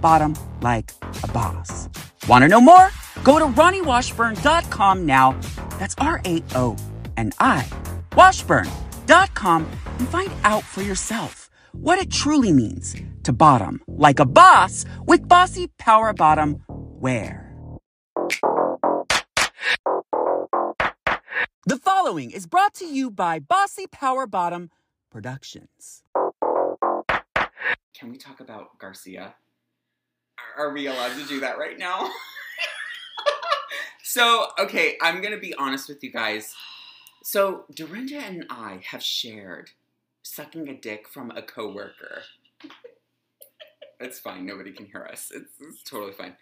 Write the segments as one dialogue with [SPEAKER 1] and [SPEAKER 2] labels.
[SPEAKER 1] bottom like a boss. Want to know more? Go to RaoniWashburn.com now. That's R A O N I Washburn.com and find out for yourself what it truly means to bottom like a boss with Bossy Power Bottom wear. The following is brought to you by Bossy Power Bottom Productions.
[SPEAKER 2] Can we talk about Garcia? Are we allowed to do that right now? so, okay, I'm gonna be honest with you guys. So, Direnda and I have shared sucking a dick from a coworker. it's fine, nobody can hear us. It's, it's totally fine.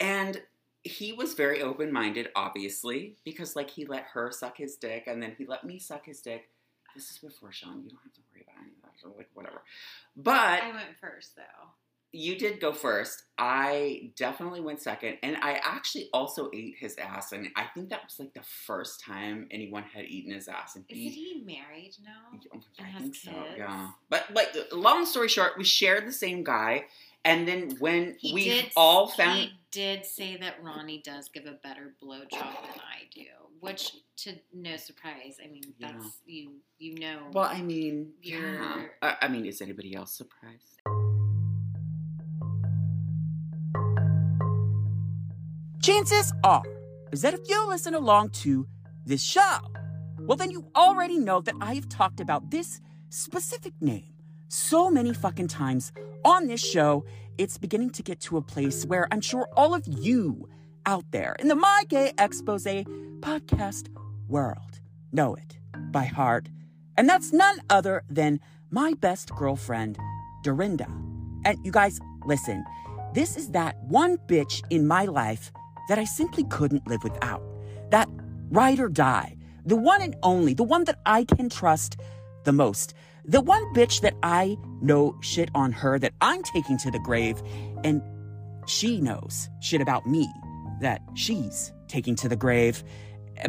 [SPEAKER 2] And he was very open minded, obviously, because like he let her suck his dick and then he let me suck his dick. This is before Sean. You don't have to worry about any of that. Like whatever. But
[SPEAKER 3] I went first though.
[SPEAKER 2] You did go first. I definitely went second, and I actually also ate his ass, and I think that was like the first time anyone had eaten his ass. And
[SPEAKER 3] Isn't he married now?
[SPEAKER 2] Oh,
[SPEAKER 3] And
[SPEAKER 2] I
[SPEAKER 3] has
[SPEAKER 2] think so. Yeah. But like, long story short, we shared the same guy, and then when
[SPEAKER 3] He
[SPEAKER 2] we
[SPEAKER 3] did.
[SPEAKER 2] all found,
[SPEAKER 3] He did say that Raoni does give a better blowjob than I do, which, to no surprise, I mean
[SPEAKER 2] Yeah.
[SPEAKER 3] that's you. You know.
[SPEAKER 2] well, I mean, yeah. I, I mean, is anybody else surprised?
[SPEAKER 1] Chances are is that if you listen along to this show, well, then you already know that I have talked about this specific name so many fucking times on this show. It's beginning to get to a place where I'm sure all of you out there in the My Gay Expose podcast world know it by heart. And that's none other than my best girlfriend, Direnda. And you guys, listen, this is that one bitch in my life that I simply couldn't live without. That ride or die, the one and only, the one that I can trust the most. The one bitch that I know shit on her that I'm taking to the grave, and she knows shit about me that she's taking to the grave.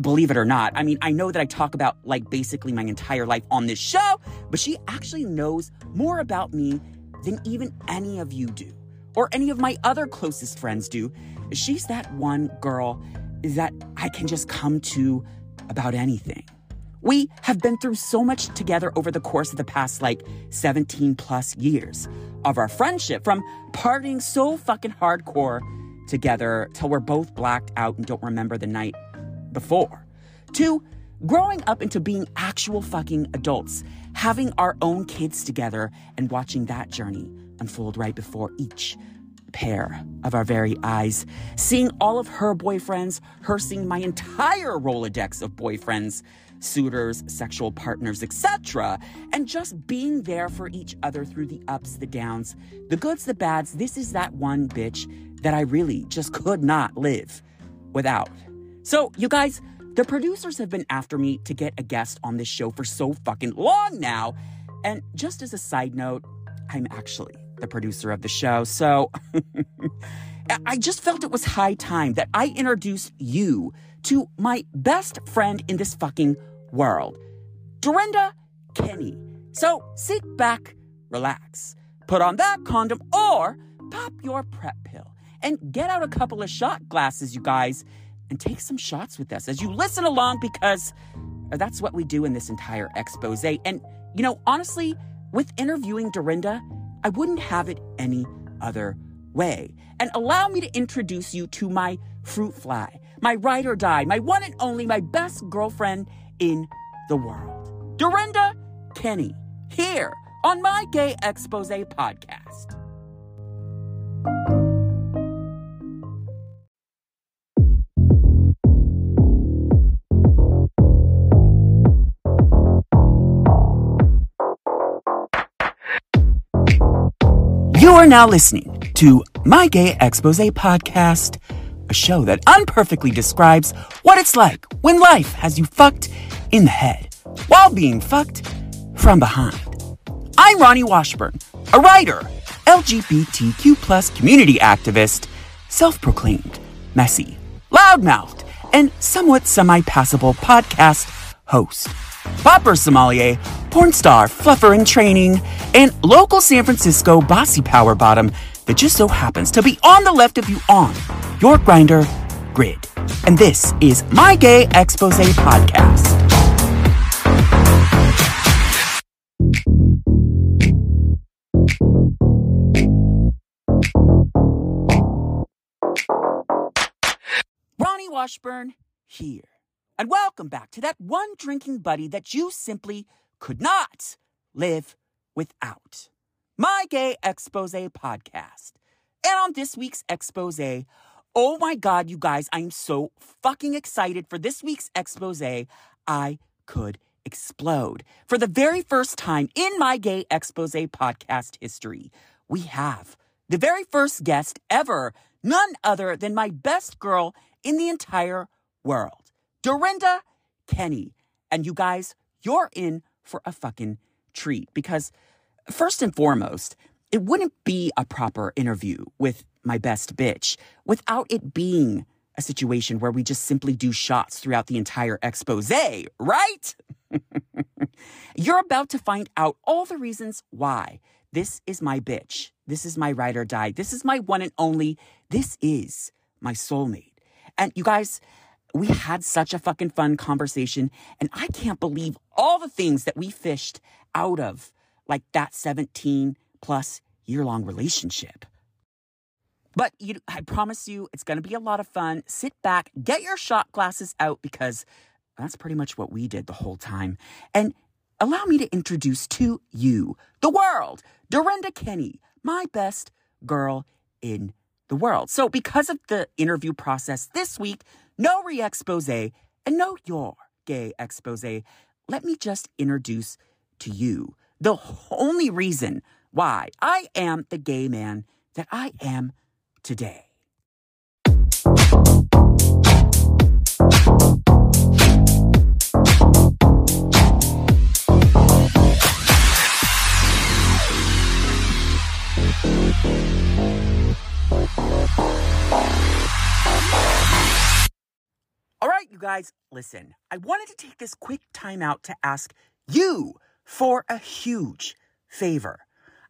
[SPEAKER 1] Believe it or not. I mean, I know that I talk about like basically my entire life on this show, but she actually knows more about me than even any of you do, or any of my other closest friends do. She's that one girl that I can just come to about anything. We have been through so much together over the course of the past like 17 plus years of our friendship, from partying so fucking hardcore together till we're both blacked out and don't remember the night before, to growing up into being actual fucking adults, having our own kids together and watching that journey unfold right before each pair of our very eyes, seeing all of her boyfriends, her seeing my entire Rolodex of boyfriends, suitors, sexual partners, etc., and just being there for each other through the ups, the downs, the goods, the bads. This is that one bitch that I really just could not live without. So, you guys, the producers have been after me to get a guest on this show for so fucking long now. And just as a side note, I'm actually the producer of the show. So I just felt it was high time that I introduced you to my best friend in this fucking world, Direnda Kenny. So sit back, relax, put on that condom, or pop your PrEP pill and get out a couple of shot glasses, you guys, and take some shots with us as you listen along because that's what we do in this entire expose. And, you know, honestly, with interviewing Direnda, I wouldn't have it any other way. And allow me to introduce you to my fruit fly, my ride or die, my one and only, my best girlfriend in the world. Direnda Kenny, here on my Gay Expose podcast. Are now listening to My Gay Expose podcast, a show that unperfectly describes what it's like when life has you fucked in the head while being fucked from behind. I'm Raoni Washburn, a writer, LGBTQ plus community activist, self-proclaimed, messy, loudmouthed, and somewhat semi-passable podcast host. Popper sommelier, porn star, fluffer in training, and local San Francisco bossy power bottom that just so happens to be on the left of you on your Grindr grid. And this is my gay expose podcast. Raoni Washburn here. And welcome back to that one drinking buddy that you simply could not live without. My Gay Expose podcast. And on this week's expose, oh my God, you guys, I'm so fucking excited for this week's expose. I could explode. For the very first time in my Gay Expose podcast history, we have the very first guest ever, none other than my best girl in the entire world, Direnda Kenny. And you guys, you're in for a fucking treat because, first and foremost, it wouldn't be a proper interview with my best bitch without it being a situation where we just simply do shots throughout the entire expose, right? You're about to find out all the reasons why this is my bitch. This is my ride or die. This is my one and only. This is my soulmate. And you guys, we had such a fucking fun conversation, and I can't believe all the things that we fished out of like that 17 plus year long relationship. But you, I promise you, it's going to be a lot of fun. Sit back, get your shot glasses out because that's pretty much what we did the whole time. And allow me to introduce to you the world, Direnda Kenny, my best girl in the world. So, because of the interview process this week, no re expose and no your gay expose, let me just introduce to you the only reason why I am the gay man that I am today. All right, you guys, listen. I wanted to take this quick time out to ask you for a huge favor.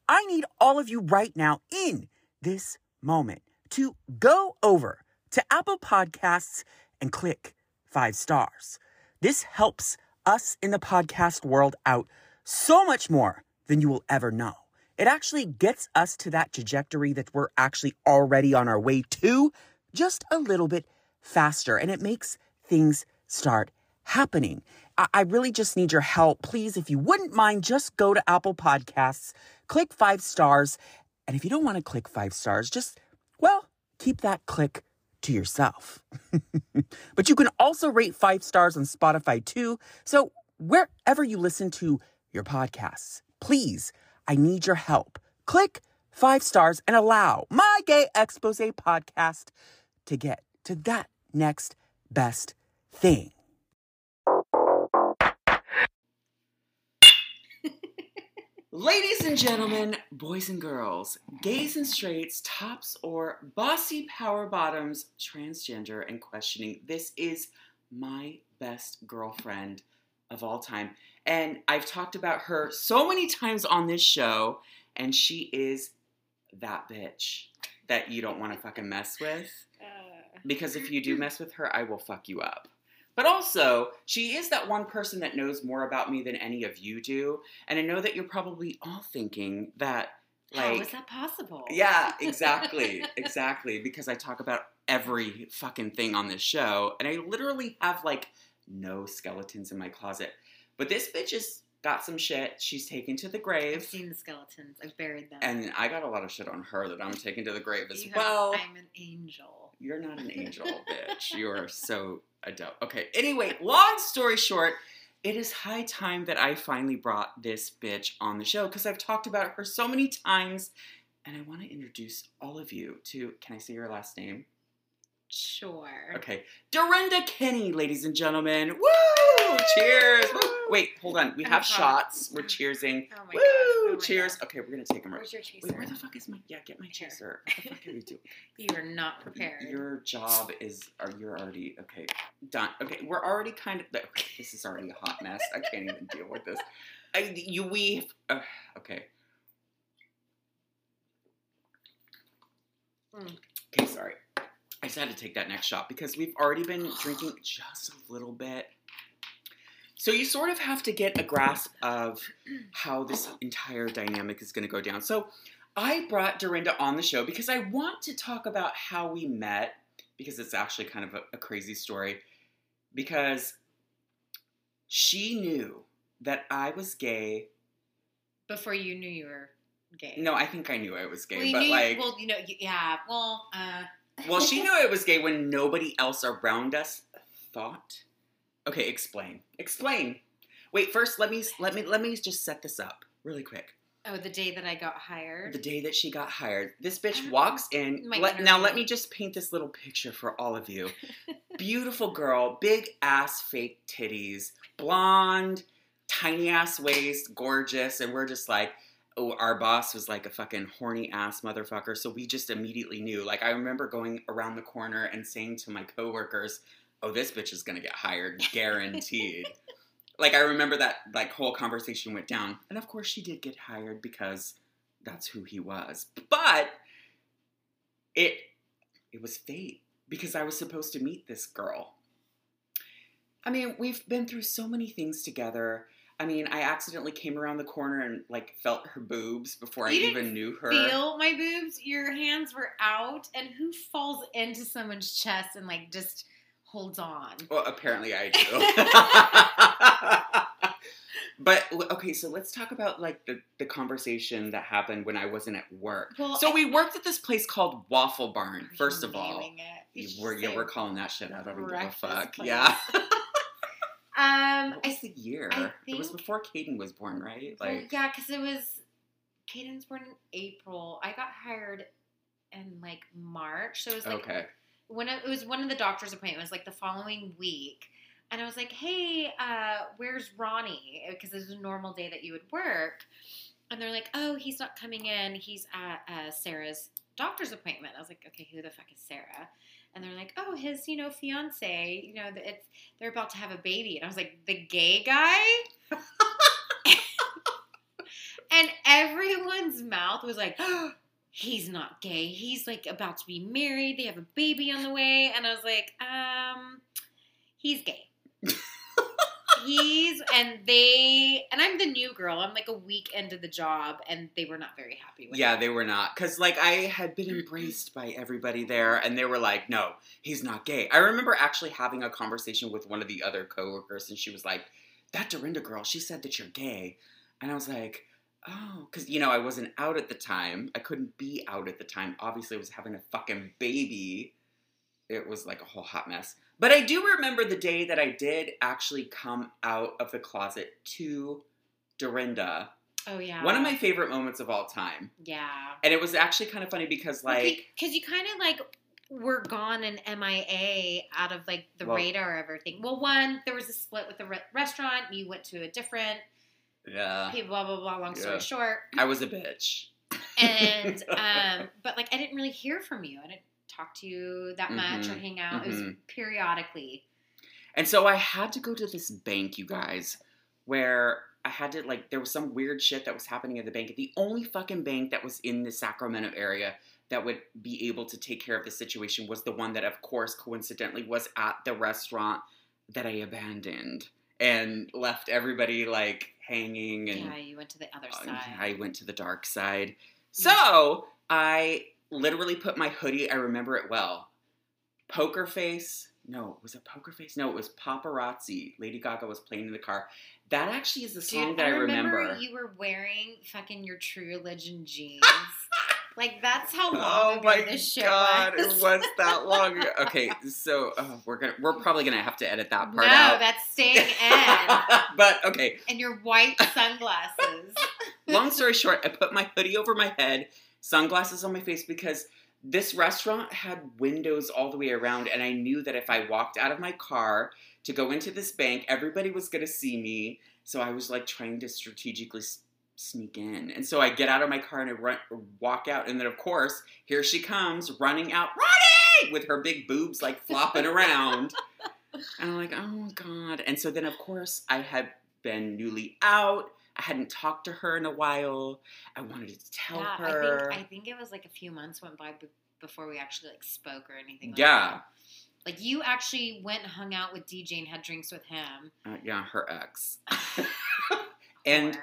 [SPEAKER 1] I need all of you right now in this moment to go over to Apple Podcasts and click five stars. This helps us in the podcast world out so much more than you will ever know. It actually gets us to that trajectory that we're actually already on our way to just a little bit faster, and it makes things start happening. I, I really just need your help. Please, if you wouldn't mind, just go to Apple Podcasts, click five stars, and if you don't want to click five stars, just, well, keep that click to yourself. but you can also rate five stars on Spotify too. So wherever you listen to your podcasts, please, I need your help. Click five stars and allow my gay expose podcast to get to that next best thing. Ladies and gentlemen, boys and girls, gays and straights, tops or bossy power bottoms, transgender and questioning, this is my best girlfriend of all time. And I've talked about her so many times on this show, and she is that bitch that you don't want to fucking mess with. Uh. Because if you do mess with her, I will fuck you up. But also, she is that one person that knows more about me than any of you do. And I know that you're probably all thinking that,
[SPEAKER 3] How
[SPEAKER 1] like,
[SPEAKER 3] is that possible?
[SPEAKER 1] yeah, exactly, exactly. Because I talk about every fucking thing on this show, and I literally have like no skeletons in my closet. But this bitch has got some shit she's taken to the grave.
[SPEAKER 3] I've seen the skeletons. I've buried them.
[SPEAKER 1] and I got a lot of shit on her that I'm taking to the grave as
[SPEAKER 3] You have-
[SPEAKER 1] well.
[SPEAKER 3] I'm an angel.
[SPEAKER 1] You're not an angel, bitch. You are so a dope. Okay. Anyway, long story short, it is high time that I finally brought this bitch on the show because I've talked about her so many times and I want to introduce all of you to. Can I say your last name?
[SPEAKER 3] Sure.
[SPEAKER 1] Okay, Direnda Kenny, ladies and gentlemen. Woo! Cheers! Woo! Wait, hold on. We have shots. We're cheersing.
[SPEAKER 3] Oh my
[SPEAKER 1] Woo!
[SPEAKER 3] god. Oh
[SPEAKER 1] Cheers.
[SPEAKER 3] God.
[SPEAKER 1] Okay, we're gonna take them right.
[SPEAKER 3] Where's your chaser?
[SPEAKER 1] Wait, where the fuck is my? Yeah, get my
[SPEAKER 3] Here.
[SPEAKER 1] chaser. What the fuck are you doing?
[SPEAKER 3] You are not prepared.
[SPEAKER 1] Your job is, or you're already okay. Done. Okay, we're already kind of. Okay, this is already a hot mess. I can't even deal with this. I, you we. Uh, okay.
[SPEAKER 3] Mm.
[SPEAKER 1] Okay, sorry. I just had to take that next shot because we've already been drinking just a little bit. So you sort of have to get a grasp of how this entire dynamic is going to go down. So I brought Direnda on the show because I want to talk about how we met because it's actually kind of a, a crazy story. Because she knew that I was gay.
[SPEAKER 3] Before you knew you were gay.
[SPEAKER 1] No, I think I knew I was gay,
[SPEAKER 3] well, you
[SPEAKER 1] but
[SPEAKER 3] knew,
[SPEAKER 1] like,
[SPEAKER 3] well, you know, yeah. Well, uh.
[SPEAKER 1] well, she knew I was gay when nobody else around us thought. Okay, explain. Explain. Wait, first let me let me let me just set this up really quick.
[SPEAKER 3] Oh, the day that I got hired.
[SPEAKER 1] The day that she got hired, this ah, bitch
[SPEAKER 3] Oh.
[SPEAKER 1] walks in. Let, now let me just paint this little picture for all of you. Beautiful girl, big ass fake titties, blonde, tiny ass waist, gorgeous, and we're just like, oh, our boss was like a fucking horny ass motherfucker, so we just immediately knew. Like I remember going around the corner and saying to my coworkers, "Oh, this bitch is gonna get hired, guaranteed." like I remember that like whole conversation went down, and of course she did get hired because that's who he was. But it it was fate because I was supposed to meet this girl. I mean, we've been through so many things together. I mean, I accidentally came around the corner and like felt her boobs before
[SPEAKER 3] You
[SPEAKER 1] I even knew her.
[SPEAKER 3] Feel my boobs. Your hands were out, and who falls into someone's chest and like just holds on?
[SPEAKER 1] Well, apparently I do. but okay, so let's talk about like the, the conversation that happened when I wasn't at work.
[SPEAKER 3] Well,
[SPEAKER 1] So
[SPEAKER 3] I-
[SPEAKER 1] we worked at this place called Waffle Barn. First of all,
[SPEAKER 3] naming it. You
[SPEAKER 1] You-
[SPEAKER 3] should
[SPEAKER 1] we're yeah, we're calling that shit out. I don't give a fuck.
[SPEAKER 3] place.
[SPEAKER 1] Yeah.
[SPEAKER 3] Um,
[SPEAKER 1] what was the year?
[SPEAKER 3] I
[SPEAKER 1] It was before Caden was born, right?
[SPEAKER 3] well,
[SPEAKER 1] Like
[SPEAKER 3] yeah, because it was Caden's born in April. I got hired in like March, so it was like
[SPEAKER 1] okay.
[SPEAKER 3] When it, it was one of the doctor's appointments, like the following week. And I was like, "Hey, uh, where's Raoni?" Because it was a normal day that you would work. And they're like, "Oh, he's not coming in. He's at uh, Sarah's doctor's appointment." I was like, "Okay, who the fuck is Sarah?" And they're like, "Oh, his, you know, fiance. You know, it's they're about to have a baby." And I was like, "The gay guy." and everyone's mouth was like, he's not gay. He's like about to be married. They have a baby on the way. And I was like, um, he's gay. he's and they and I'm the new girl. I'm like a week into the job and they were not very happy with
[SPEAKER 1] Yeah,
[SPEAKER 3] it.
[SPEAKER 1] they were not. Because, like, I had been embraced by everybody there, and they were like, no, he's not gay. I remember actually having a conversation with one of the other coworkers, and she was like, that Direnda girl, she said that you're gay. And I was like, oh, because, you know, I wasn't out at the time. I couldn't be out at the time. Obviously, I was having a fucking baby. It was like a whole hot mess. But I do remember the day that I did actually come out of the closet to Direnda.
[SPEAKER 3] Oh yeah.
[SPEAKER 1] One of my favorite moments of all time.
[SPEAKER 3] Yeah.
[SPEAKER 1] And it was actually kind of funny because, like,
[SPEAKER 3] because you kind of like were gone and MIA out of like the
[SPEAKER 1] Well-
[SPEAKER 3] radar of everything. Well, one there was a split with the re- restaurant. You went to a different.
[SPEAKER 1] Yeah,
[SPEAKER 3] Blah blah blah. Long story
[SPEAKER 1] Yeah.
[SPEAKER 3] short,
[SPEAKER 1] I was a bitch.
[SPEAKER 3] and um, but like I didn't really hear from you. I didn't talk to you that much or
[SPEAKER 1] Mhm.
[SPEAKER 3] hang out. It was
[SPEAKER 1] Mhm.
[SPEAKER 3] periodically.
[SPEAKER 1] And so I had to go to this bank, you guys, where I had to like there was some weird shit that was happening at the bank. The only fucking bank that was in the Sacramento area that would be able to take care of the situation was the one that of course coincidentally was at the restaurant that I abandoned and left everybody like hanging and
[SPEAKER 3] yeah, you went to the other
[SPEAKER 1] Uh,
[SPEAKER 3] side.
[SPEAKER 1] I went to the dark side. So I literally put my hoodie, I remember it well. Poker face. No, it was it poker face? No, it was paparazzi. Lady Gaga was playing in the car. That actually is the song
[SPEAKER 3] Dude,
[SPEAKER 1] that I
[SPEAKER 3] I remember,
[SPEAKER 1] remember.
[SPEAKER 3] you were wearing fucking your True Religion jeans. Like that's how long
[SPEAKER 1] Oh my
[SPEAKER 3] this shit
[SPEAKER 1] god,
[SPEAKER 3] was.
[SPEAKER 1] it was that long. Okay, so uh, we're gonna we're probably gonna have to edit that
[SPEAKER 3] no,
[SPEAKER 1] part out.
[SPEAKER 3] No, that's staying in.
[SPEAKER 1] but okay,
[SPEAKER 3] and your white sunglasses.
[SPEAKER 1] long story short, I put my hoodie over my head, sunglasses on my face because this restaurant had windows all the way around, and I knew that if I walked out of my car to go into this bank, everybody was gonna see me. So I was like trying to strategically sneak in, and so I get out of my car and I run, walk out, and then of course here she comes running out, Raoni, with her big boobs like flopping around, and I'm like, oh god, and so then of course I had been newly out. I hadn't talked to her in a while. I wanted to tell
[SPEAKER 3] yeah,
[SPEAKER 1] her.
[SPEAKER 3] I think I think it was like a few months went by b- before we actually like spoke or anything. Like
[SPEAKER 1] Yeah.
[SPEAKER 3] that. Like you actually went and hung out with DJ and had drinks with him.
[SPEAKER 1] Uh, yeah, her ex. and.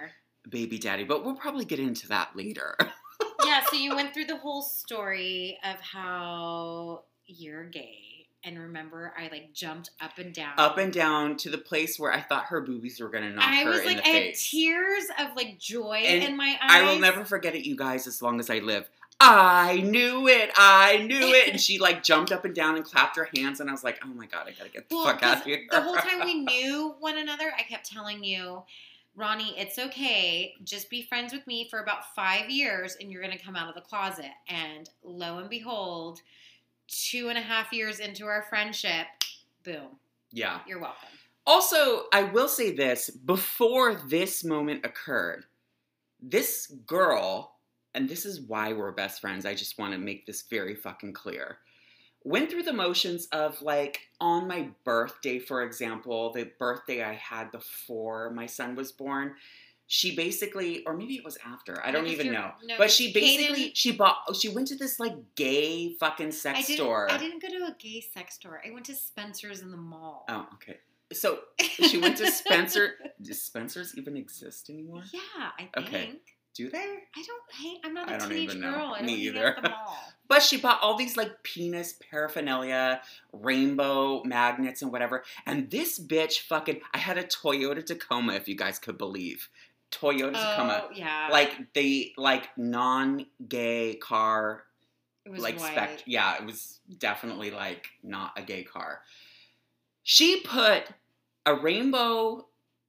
[SPEAKER 1] Baby daddy, but we'll probably get into that later.
[SPEAKER 3] yeah, so you went through the whole story of how you're gay. And remember, I like jumped up and down.
[SPEAKER 1] Up and down to the place where I thought her boobies were gonna knock
[SPEAKER 3] I
[SPEAKER 1] her
[SPEAKER 3] was
[SPEAKER 1] in
[SPEAKER 3] like,
[SPEAKER 1] the
[SPEAKER 3] I had
[SPEAKER 1] face.
[SPEAKER 3] tears of like joy
[SPEAKER 1] And
[SPEAKER 3] in my eyes.
[SPEAKER 1] I will never forget it, you guys, as long as I live. I knew it, I knew it. And she like jumped up and down and clapped her hands, and I was like, oh my god, I gotta get the
[SPEAKER 3] Well,
[SPEAKER 1] fuck out of here.
[SPEAKER 3] The whole time we knew one another, I kept telling you, Raoni, it's okay. Just be friends with me for about five years and you're going to come out of the closet. And lo and behold, two and a half years into our friendship, boom,
[SPEAKER 1] yeah.
[SPEAKER 3] you're welcome.
[SPEAKER 1] Also, I will say this before this moment occurred, this girl, and this is why we're best friends, I just want to make this very fucking clear. Went through the motions of like on my birthday, for example, the birthday I had before my son was born. She basically, or maybe it was after, I don't even know.
[SPEAKER 3] no,
[SPEAKER 1] but she basically, she bought, oh, she went to this like gay fucking
[SPEAKER 3] I
[SPEAKER 1] sex
[SPEAKER 3] didn't,
[SPEAKER 1] store.
[SPEAKER 3] I didn't go to a gay sex store. I went to Spencer's in the mall.
[SPEAKER 1] Oh, okay. So she went to Spencer. Does Spencer's even exist anymore?
[SPEAKER 3] yeah, I think.
[SPEAKER 1] Okay. Do they?
[SPEAKER 3] I don't hang. I'm not a
[SPEAKER 1] I don't
[SPEAKER 3] teenage girl. I don't
[SPEAKER 1] Me either.
[SPEAKER 3] out at the mall.
[SPEAKER 1] But she bought all these like penis paraphernalia, rainbow magnets and whatever. And this bitch fucking I had a Toyota Tacoma, if you guys could believe. Toyota oh, Tacoma.
[SPEAKER 3] Oh yeah,
[SPEAKER 1] Like the like non-gay car
[SPEAKER 3] it was
[SPEAKER 1] like
[SPEAKER 3] white.
[SPEAKER 1] spec yeah, it was definitely like not a gay car. She put a rainbow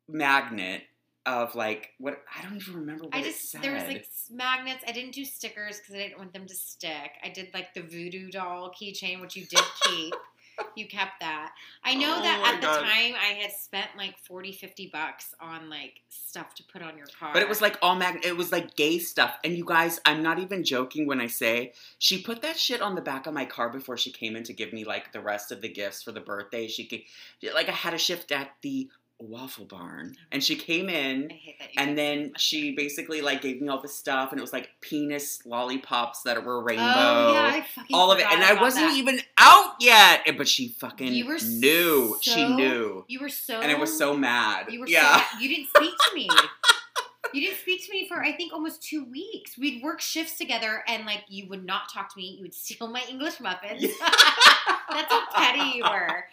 [SPEAKER 1] magnet of like what I don't even remember what
[SPEAKER 3] I
[SPEAKER 1] it
[SPEAKER 3] just
[SPEAKER 1] said.
[SPEAKER 3] there was like magnets. I didn't do stickers because I didn't want them to stick. I did like the voodoo doll keychain, which you did keep. you kept that. I know
[SPEAKER 1] Oh
[SPEAKER 3] that
[SPEAKER 1] my
[SPEAKER 3] at the time I had spent like 40, 50 bucks on like stuff to put on your car.
[SPEAKER 1] But it was like all mag. It was like gay stuff. And you guys, I'm not even joking when I say she put that shit on the back of my car before she came in to give me like the rest of the gifts for the birthday. She could, like, I had a shift at the Waffle Barn, and she came in.
[SPEAKER 3] I hate that. You
[SPEAKER 1] And then she basically like gave me all this stuff, and it was like penis lollipops that were rainbow,
[SPEAKER 3] Oh yeah, I fucking
[SPEAKER 1] all of it. And I wasn't
[SPEAKER 3] that.
[SPEAKER 1] even out yet, but she fucking
[SPEAKER 3] You were
[SPEAKER 1] knew. she knew,
[SPEAKER 3] You were so.
[SPEAKER 1] and I was so mad.
[SPEAKER 3] You were
[SPEAKER 1] yeah.
[SPEAKER 3] so. You didn't speak to me. You didn't speak to me for I think almost two weeks. We'd work shifts together, and like you would not talk to me. You would steal my English muffins. That's how petty you were.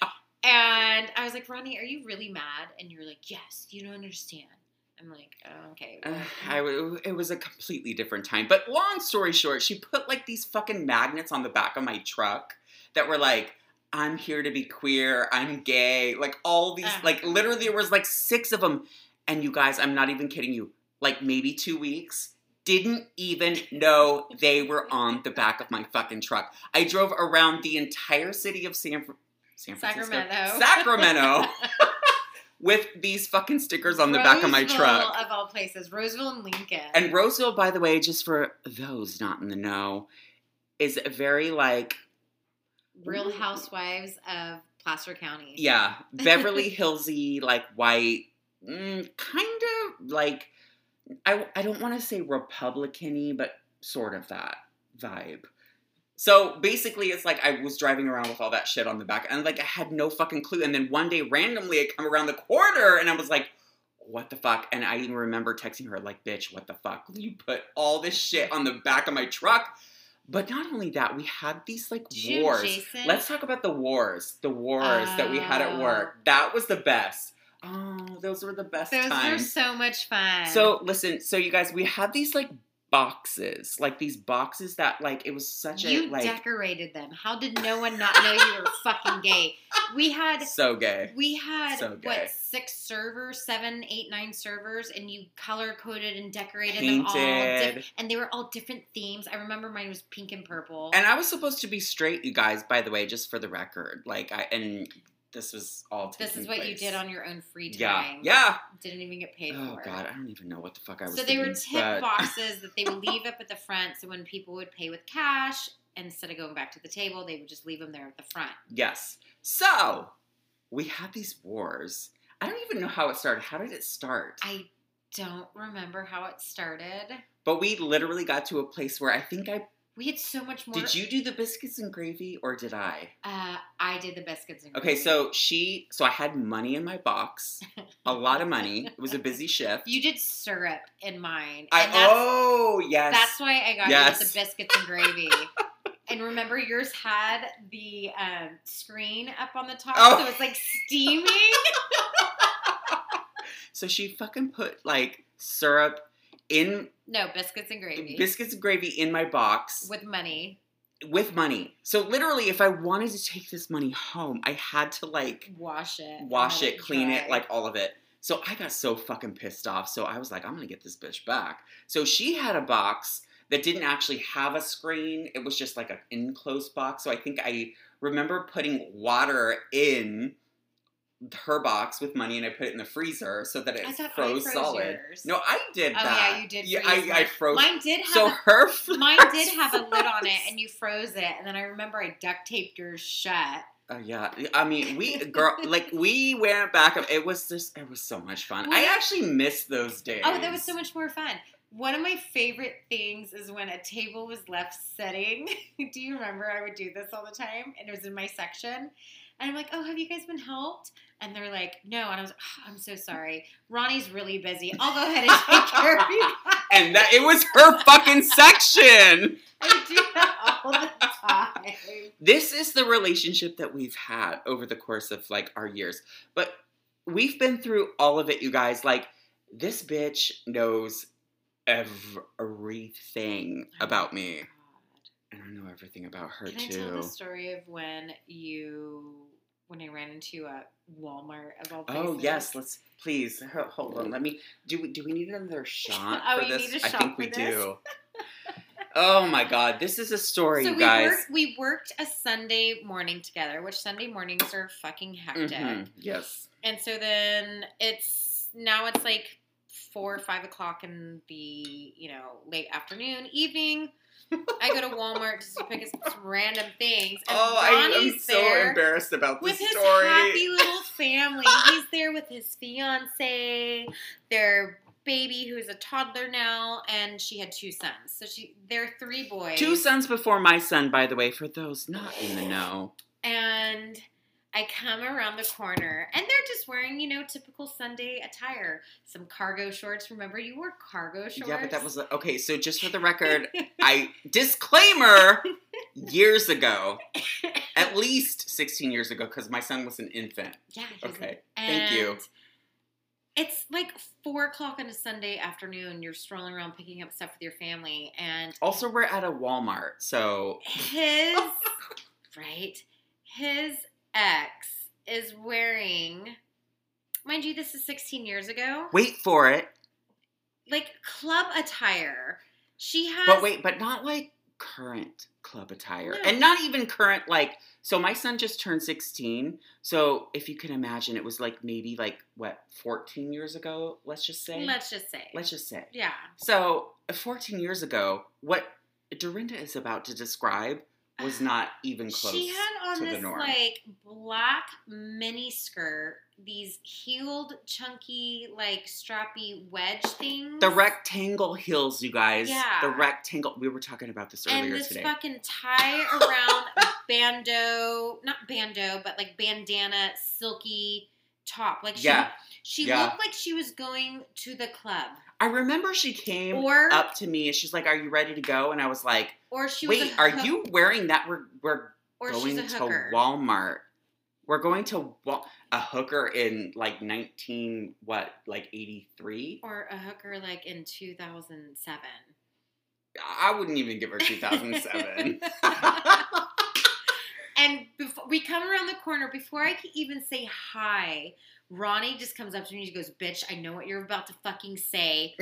[SPEAKER 3] And I was like, Raoni, are you really mad? And you're like, Yes. You don't understand. I'm like, oh, okay.
[SPEAKER 1] Uh, I w it was a completely different time. But long story short, she put like these fucking magnets on the back of my truck that were like, I'm here to be queer, I'm gay, like all these,
[SPEAKER 3] Uh.
[SPEAKER 1] like literally there was like six of them. And you guys, I'm not even kidding you, like maybe two weeks, didn't even know they were on the back of my fucking truck. I drove around the entire city of San, San Francisco,
[SPEAKER 3] Sacramento.
[SPEAKER 1] Sacramento, with these fucking stickers on the back of my truck.
[SPEAKER 3] Of all places, Roseville and Lincoln.
[SPEAKER 1] And Roseville, by the way, just for those not in the know, is very like
[SPEAKER 3] Real Housewives of Placer County.
[SPEAKER 1] yeah, Beverly Hillsy, like white, mm, kind of like I I don't want to say Republican-y, but sort of that vibe. So basically, it's like I was driving around with all that shit on the back, and like I had no fucking clue. And then one day, randomly, I come around the corner, and I was like, "What the fuck?" And I even remember texting her, like, "Bitch, what the fuck? You put all this shit on the back of my truck." But not only that, we had these like wars.
[SPEAKER 3] Jason?
[SPEAKER 1] Let's talk about the wars. The wars that we had at oh. work. That was the best. Oh, those were the best
[SPEAKER 3] Those were so much fun.
[SPEAKER 1] So listen, so you guys, we had these like boxes, like these boxes that like it was such
[SPEAKER 3] you
[SPEAKER 1] a like
[SPEAKER 3] decorated them. How did no one not know you were fucking gay? We had
[SPEAKER 1] so gay.
[SPEAKER 3] we had
[SPEAKER 1] So gay.
[SPEAKER 3] what six servers, seven, eight, nine servers, and you color coded and decorated them all, diff- and they were all different themes. I remember mine was pink and purple.
[SPEAKER 1] And I was supposed to be straight, you guys. By the way, just for the record, like I and this was all.
[SPEAKER 3] this is what you did on your own free time.
[SPEAKER 1] yeah. yeah.
[SPEAKER 3] didn't even get paid
[SPEAKER 1] Oh
[SPEAKER 3] for it.
[SPEAKER 1] god, I don't even know what the fuck I was.
[SPEAKER 3] So they were tip
[SPEAKER 1] but-
[SPEAKER 3] boxes that they would leave up at the front. So when people would pay with cash, instead of going back to the table, they would just leave them there at the front.
[SPEAKER 1] Yes. So we had these wars. I don't even know how it started. How did it start?
[SPEAKER 3] I don't remember how it started.
[SPEAKER 1] but we literally got to a place where I think I
[SPEAKER 3] We had so much more.
[SPEAKER 1] did. You do the biscuits and gravy, or did I?
[SPEAKER 3] Uh, I did the biscuits and gravy.
[SPEAKER 1] Okay, so she, so I had money in my box, a lot of money. It was a busy shift.
[SPEAKER 3] you did syrup in mine.
[SPEAKER 1] I oh yes,
[SPEAKER 3] that's why I got you with the biscuits and gravy. and remember, yours had the um, screen up on the top,
[SPEAKER 1] Oh.
[SPEAKER 3] so it's like steaming.
[SPEAKER 1] So she fucking put like syrup in
[SPEAKER 3] no, biscuits and gravy
[SPEAKER 1] biscuits and gravy in my box
[SPEAKER 3] with money.
[SPEAKER 1] with money. So literally, if I wanted to take this money home, I had to like
[SPEAKER 3] Wash it.
[SPEAKER 1] wash
[SPEAKER 3] let
[SPEAKER 1] it, clean it, like all of it. So I got so fucking pissed off. So I was like, I'm gonna get this bitch back. So she had a box that didn't actually have a screen. It was just like an enclosed box. So I think I remember putting water in her box with money and I put it in the freezer so that it
[SPEAKER 3] I thought I
[SPEAKER 1] froze
[SPEAKER 3] froze
[SPEAKER 1] solid.
[SPEAKER 3] yours.
[SPEAKER 1] No, I did
[SPEAKER 3] Oh
[SPEAKER 1] that.
[SPEAKER 3] yeah, you did.
[SPEAKER 1] Yeah, I, I froze.
[SPEAKER 3] Mine did have.
[SPEAKER 1] so
[SPEAKER 3] a,
[SPEAKER 1] her
[SPEAKER 3] mine did have a lid on it, and you froze it. And then I remember I duct taped yours shut.
[SPEAKER 1] Oh yeah, I mean we girl like we went back. Up it was just it was so much fun. I actually missed those days.
[SPEAKER 3] Oh, that was so much more fun. One of my favorite things is when a table was left sitting. do you remember I would do this all the time? And it was in my section. And I'm like, oh, have you guys been helped? And they're like, no. And I was like, oh, I'm so sorry. Raoni's really busy. I'll go ahead and take care of you guys.
[SPEAKER 1] and that it was her fucking section.
[SPEAKER 3] I do that all the time.
[SPEAKER 1] This is the relationship that we've had over the course of like our years. But we've been through all of it, you guys. Like this bitch knows everything oh about me. And I know everything about her too.
[SPEAKER 3] Can I tell the story of when you when I ran into a Walmart of all places?
[SPEAKER 1] Oh yes, let's please hold on. Let me. Do we do we need another shot
[SPEAKER 3] Oh,
[SPEAKER 1] for this?
[SPEAKER 3] need a
[SPEAKER 1] I
[SPEAKER 3] shot
[SPEAKER 1] I
[SPEAKER 3] think
[SPEAKER 1] we
[SPEAKER 3] this?
[SPEAKER 1] do. oh my god, this is a story,
[SPEAKER 3] so
[SPEAKER 1] you
[SPEAKER 3] we
[SPEAKER 1] guys.
[SPEAKER 3] worked we worked a Sunday morning together, which Sunday mornings are fucking hectic.
[SPEAKER 1] Mhm, Yes.
[SPEAKER 3] And so then it's now it's like four or five o'clock in the you know late afternoon, evening. I go to Walmart just to pick up some random things. And
[SPEAKER 1] oh, I am so
[SPEAKER 3] there
[SPEAKER 1] embarrassed about this
[SPEAKER 3] with
[SPEAKER 1] this
[SPEAKER 3] his
[SPEAKER 1] story.
[SPEAKER 3] happy little family. He's there with his fiance, their baby who's a toddler now, and she had two sons. So she they're three boys.
[SPEAKER 1] Two sons before my son, by the way, for those not in the know.
[SPEAKER 3] and I come around the corner, and they're just wearing, you know, typical Sunday attire. Some cargo shorts. Remember, you wore cargo shorts.
[SPEAKER 1] Yeah, but that was okay. So just for the record, I disclaimer years ago, at least sixteen years ago, because my son was an infant.
[SPEAKER 3] yeah.
[SPEAKER 1] Okay, thank you.
[SPEAKER 3] It's like four o'clock on a Sunday afternoon. You're strolling around picking up stuff with your family, and
[SPEAKER 1] Also, we're at a Walmart, so
[SPEAKER 3] his right his ex is wearing mind you this is 16 years ago
[SPEAKER 1] wait for it.
[SPEAKER 3] like club attire she has
[SPEAKER 1] But wait, but not like current club attire.
[SPEAKER 3] No.
[SPEAKER 1] And not even current like so my son just turned 16. So if you can imagine it was like maybe like what 14 years ago, let's just say.
[SPEAKER 3] let's just say
[SPEAKER 1] let's just say.
[SPEAKER 3] yeah
[SPEAKER 1] So 14 years ago, what Direnda is about to describe was not even close
[SPEAKER 3] she had on this like black mini skirt these heeled chunky like strappy wedge things
[SPEAKER 1] the rectangle heels, you guys.
[SPEAKER 3] Yeah.
[SPEAKER 1] The rectangle. We were talking about this earlier and
[SPEAKER 3] this
[SPEAKER 1] today.
[SPEAKER 3] fucking tie around bandeau, not bandeau, but like bandana, silky top. Like she,
[SPEAKER 1] Yeah.
[SPEAKER 3] She
[SPEAKER 1] Yeah.
[SPEAKER 3] looked like she was going to the club,
[SPEAKER 1] I remember she came
[SPEAKER 3] or
[SPEAKER 1] up to me and she's like, "Are you ready to go?" And I was like,
[SPEAKER 3] or she
[SPEAKER 1] "Wait, are
[SPEAKER 3] hook-
[SPEAKER 1] you wearing that? We're we're going to. Walmart. We're going to a hooker in like 19 what like 83."
[SPEAKER 3] Or a hooker like in two thousand seven.
[SPEAKER 1] I wouldn't even give her 2007.
[SPEAKER 3] and before we come around the corner, before I can even say hi, Raoni just comes up to me and she goes, "Bitch, I know what you're about to fucking say.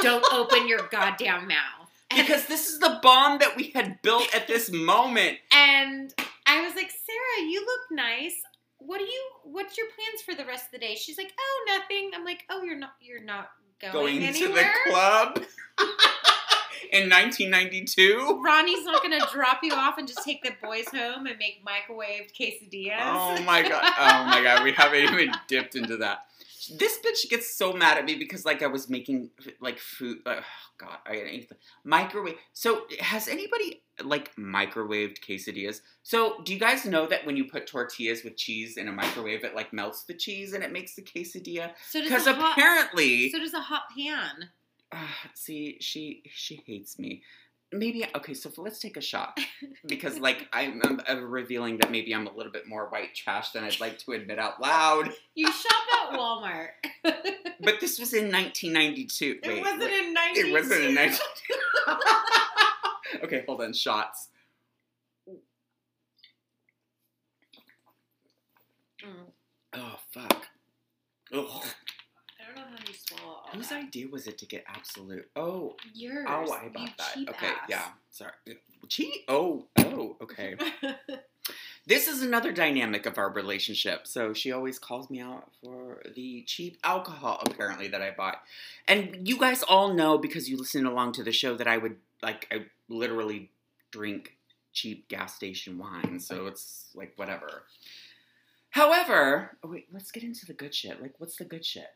[SPEAKER 3] Don't open your goddamn mouth." And,
[SPEAKER 1] because this is the bond that we had built at this moment.
[SPEAKER 3] and I was like, "Sarah, you look nice. What do you? What's your plans for the rest of the day?" She's like, "Oh, nothing." I'm like, "Oh, you're not. You're not going,
[SPEAKER 1] Going to
[SPEAKER 3] anywhere."
[SPEAKER 1] the club in 1992.
[SPEAKER 3] Raoni's not gonna drop you off and just take the boys home and make microwaved quesadillas.
[SPEAKER 1] Oh my god! Oh my god! We haven't even dipped into that. This bitch gets so mad at me because like I was making like food. Uh, oh god, I ate the microwave. So has anybody like microwaved quesadillas? So do you guys know that when you put tortillas with cheese in a microwave, it like melts the cheese and it makes the quesadilla?
[SPEAKER 3] So does
[SPEAKER 1] Because
[SPEAKER 3] a hot,
[SPEAKER 1] apparently,
[SPEAKER 3] so does a hot pan.
[SPEAKER 1] Ah, see, she she hates me. Maybe okay. So let's take a shot because, like, I'm, I'm, revealing that maybe I'm a little bit more white trash than I'd like to admit out loud.
[SPEAKER 3] You shop at Walmart.
[SPEAKER 1] But this was in 1992.
[SPEAKER 3] it
[SPEAKER 1] Wait,
[SPEAKER 3] wasn't
[SPEAKER 1] wait.
[SPEAKER 3] in 92.
[SPEAKER 1] It wasn't in 19. okay, hold on. Shots.
[SPEAKER 3] Mm.
[SPEAKER 1] Oh fuck. Ugh.
[SPEAKER 3] I don't know how you swallow all
[SPEAKER 1] Whose
[SPEAKER 3] that.
[SPEAKER 1] idea was it to get Absolut? Oh, oh
[SPEAKER 3] Yours.
[SPEAKER 1] oh, I
[SPEAKER 3] you
[SPEAKER 1] bought that.
[SPEAKER 3] cheap
[SPEAKER 1] Okay,
[SPEAKER 3] ass.
[SPEAKER 1] yeah. Sorry. Cheat. Oh, oh. Okay. This is another dynamic of our relationship. So she always calls me out for the cheap alcohol, apparently, that I bought. And you guys all know because you listened along to the show that I would, like, I literally drink cheap gas station wine. So it's like, whatever. However, oh wait, let's get into the good shit. Like, what's the good shit?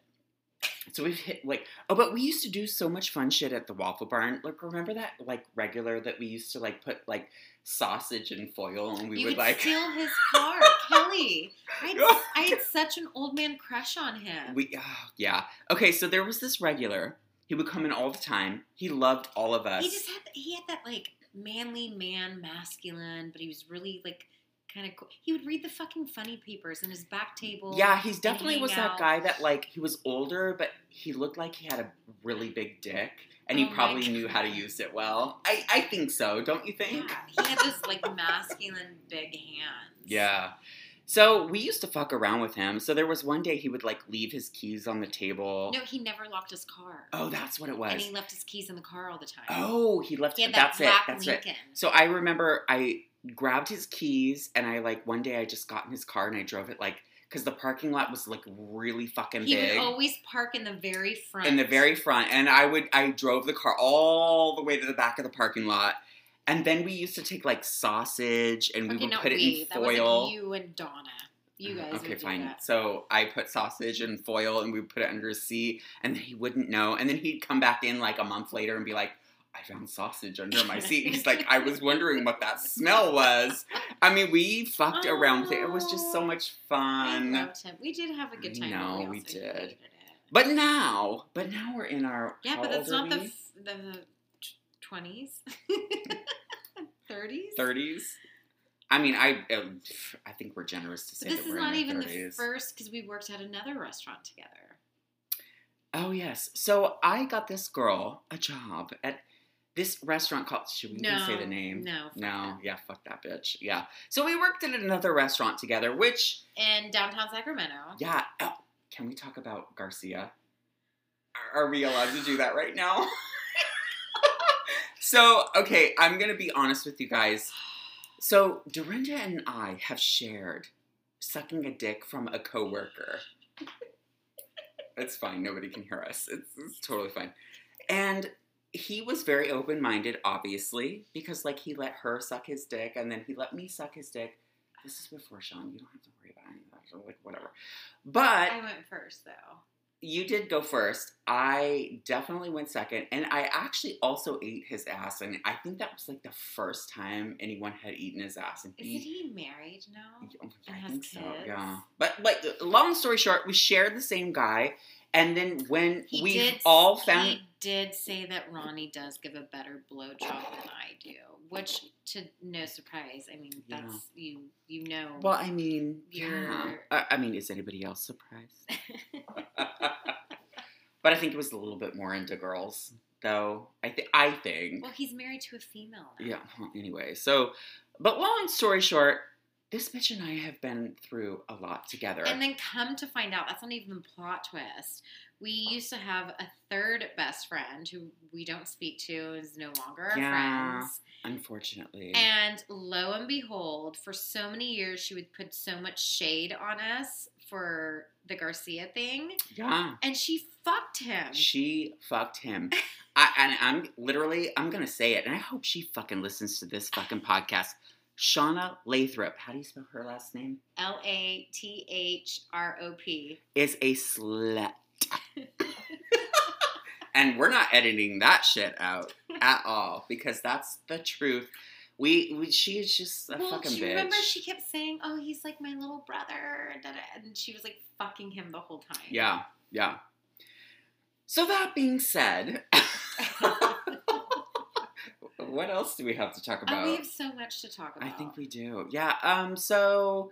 [SPEAKER 1] So we've hit like oh, but we used to do so much fun shit at the Waffle Barn. Like, remember that like regular that we used to like put like sausage and foil, and we
[SPEAKER 3] you
[SPEAKER 1] would
[SPEAKER 3] would
[SPEAKER 1] like
[SPEAKER 3] steal his car, Kelly. I had, I had such an old man crush on him.
[SPEAKER 1] we oh, yeah okay. So there was this regular. He would come in all the time. He loved all of us.
[SPEAKER 3] he just had he had that like manly man, masculine, but he was really like kind of cool. He would read the fucking funny papers in his back table.
[SPEAKER 1] yeah, he's definitely was that guy that like he was older, but he looked like he had a really big dick, and he
[SPEAKER 3] Oh my
[SPEAKER 1] probably knew how to use it well. I I think so. Don't you think?
[SPEAKER 3] Yeah, he had this like masculine big hands.
[SPEAKER 1] Yeah. So we used to fuck around with him. So there was one day he would like leave his keys on the table.
[SPEAKER 3] No, he never locked his car.
[SPEAKER 1] Oh, that's what it was.
[SPEAKER 3] And he left his keys in the car all the time.
[SPEAKER 1] oh, he left.
[SPEAKER 3] he that
[SPEAKER 1] that's it. That's it. So I remember I grabbed his keys and I like one day I just got in his car and I drove it like because the parking lot was like really fucking
[SPEAKER 3] He
[SPEAKER 1] big
[SPEAKER 3] would always park in the very front.
[SPEAKER 1] in the very front and I would I drove the car all the way to the back of the parking lot. And then we used to take like sausage and we would put it
[SPEAKER 3] we.
[SPEAKER 1] in
[SPEAKER 3] That
[SPEAKER 1] foil.
[SPEAKER 3] you and Donna. You uh-huh, guys.
[SPEAKER 1] Okay, fine.
[SPEAKER 3] That.
[SPEAKER 1] So I put sausage and foil and we would put it under his seat and he wouldn't know. And then he'd come back in like a month later and be like, I found sausage under my seat. He's like, I was wondering what that smell was. I mean, we fucked around with it. It was just so oh. much
[SPEAKER 3] I
[SPEAKER 1] fun.
[SPEAKER 3] We did have a good time.
[SPEAKER 1] No,
[SPEAKER 3] we,
[SPEAKER 1] we did. But now, but now we're in our
[SPEAKER 3] Yeah, but that's not the f- the twenties, thirties.
[SPEAKER 1] 30s. I mean, I I think we're generous to say
[SPEAKER 3] This
[SPEAKER 1] that
[SPEAKER 3] is
[SPEAKER 1] we're
[SPEAKER 3] not
[SPEAKER 1] in
[SPEAKER 3] even
[SPEAKER 1] our
[SPEAKER 3] the
[SPEAKER 1] 30s.
[SPEAKER 3] first because we worked at another restaurant together.
[SPEAKER 1] Oh yes. So I got this girl a job at this restaurant called. Should we even say the name?
[SPEAKER 3] No, fuck
[SPEAKER 1] No.
[SPEAKER 3] that.
[SPEAKER 1] Yeah. Fuck that bitch. Yeah. So we worked at another restaurant together, which
[SPEAKER 3] In downtown Sacramento.
[SPEAKER 1] yeah. Oh, can we talk about Garcia? Are- Are we allowed to do that right now? so okay, I'm gonna be honest with you guys. So Direnda and I have shared sucking a dick from a coworker. It's fine. Nobody can hear us. It's, it's totally fine. And he was very open minded, obviously, because like he let her suck his dick, and then he let me suck his dick. This is before Sean. You don't have to worry about any of that. So like whatever. But
[SPEAKER 3] I went first though.
[SPEAKER 1] you did go first. I definitely went second, and I actually also ate his ass, and I think that was like the first time anyone had eaten his ass. And
[SPEAKER 3] Isn't he married now?
[SPEAKER 1] Yeah, oh
[SPEAKER 3] And
[SPEAKER 1] I
[SPEAKER 3] has
[SPEAKER 1] think so. Yeah, but like, long story short, we shared the same guy, and then when
[SPEAKER 3] He
[SPEAKER 1] we
[SPEAKER 3] did.
[SPEAKER 1] all found,
[SPEAKER 3] He did say that Raoni does give a better blowjob than I do, which, to no surprise, I mean
[SPEAKER 1] Yeah.
[SPEAKER 3] that's you. You know.
[SPEAKER 1] well, I mean, yeah.
[SPEAKER 3] You're-
[SPEAKER 1] I, I mean, is anybody else surprised? but I think it was a little bit more into girls. though. I think. I think.
[SPEAKER 3] Well, he's married to a female. now.
[SPEAKER 1] Yeah. well, Anyway, so, but long story short, this bitch and I have been through a lot together.
[SPEAKER 3] And then come to find out, that's not even the plot twist. We used to have a third best friend who we don't speak to, is no longer our
[SPEAKER 1] Yeah.
[SPEAKER 3] friends.
[SPEAKER 1] Unfortunately.
[SPEAKER 3] And lo and behold, for so many years, she would put so much shade on us for the Garcia thing.
[SPEAKER 1] yeah.
[SPEAKER 3] And she fucked him.
[SPEAKER 1] She fucked him. I, and I'm literally, I'm gonna say it, and I hope she fucking listens to this fucking podcast. Shauna Lathrop, how do you spell her last name?
[SPEAKER 3] L A T H R O P.
[SPEAKER 1] Is a slut. and we're not editing that shit out at all because that's the truth. We, we she is just a
[SPEAKER 3] Well,
[SPEAKER 1] fucking
[SPEAKER 3] do you
[SPEAKER 1] bitch.
[SPEAKER 3] remember she kept saying, "Oh, he's like my little brother," and she was like fucking him the whole time.
[SPEAKER 1] Yeah, yeah. So that being said, what else do we have to talk about?
[SPEAKER 3] Oh, we have so much to talk about.
[SPEAKER 1] I think we do. Yeah. Um. So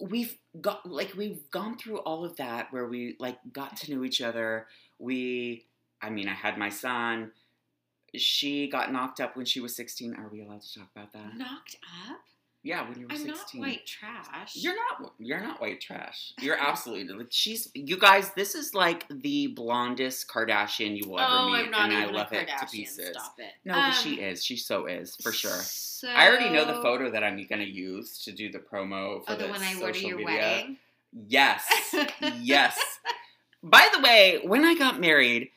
[SPEAKER 1] we've got like we've gone through all of that where we like got to know each other. We, I mean, I had my son. She got knocked up when she was sixteen. Are we allowed to talk about that?
[SPEAKER 3] knocked up.
[SPEAKER 1] Yeah, when you were
[SPEAKER 3] I'm not
[SPEAKER 1] sixteen.
[SPEAKER 3] white trash.
[SPEAKER 1] You're not. You're not white trash. You're absolutely. like, She's. You guys. This is like the blondest Kardashian you will ever
[SPEAKER 3] oh,
[SPEAKER 1] meet,
[SPEAKER 3] not
[SPEAKER 1] and I love it to pieces.
[SPEAKER 3] Stop it.
[SPEAKER 1] No, but she
[SPEAKER 3] Um,
[SPEAKER 1] is. She so is for sure.
[SPEAKER 3] So,
[SPEAKER 1] I already know the photo that I'm gonna use to do the promo for
[SPEAKER 3] Oh, the
[SPEAKER 1] the
[SPEAKER 3] one I wore to your
[SPEAKER 1] media.
[SPEAKER 3] wedding.
[SPEAKER 1] Yes, yes. By the way, when I got married,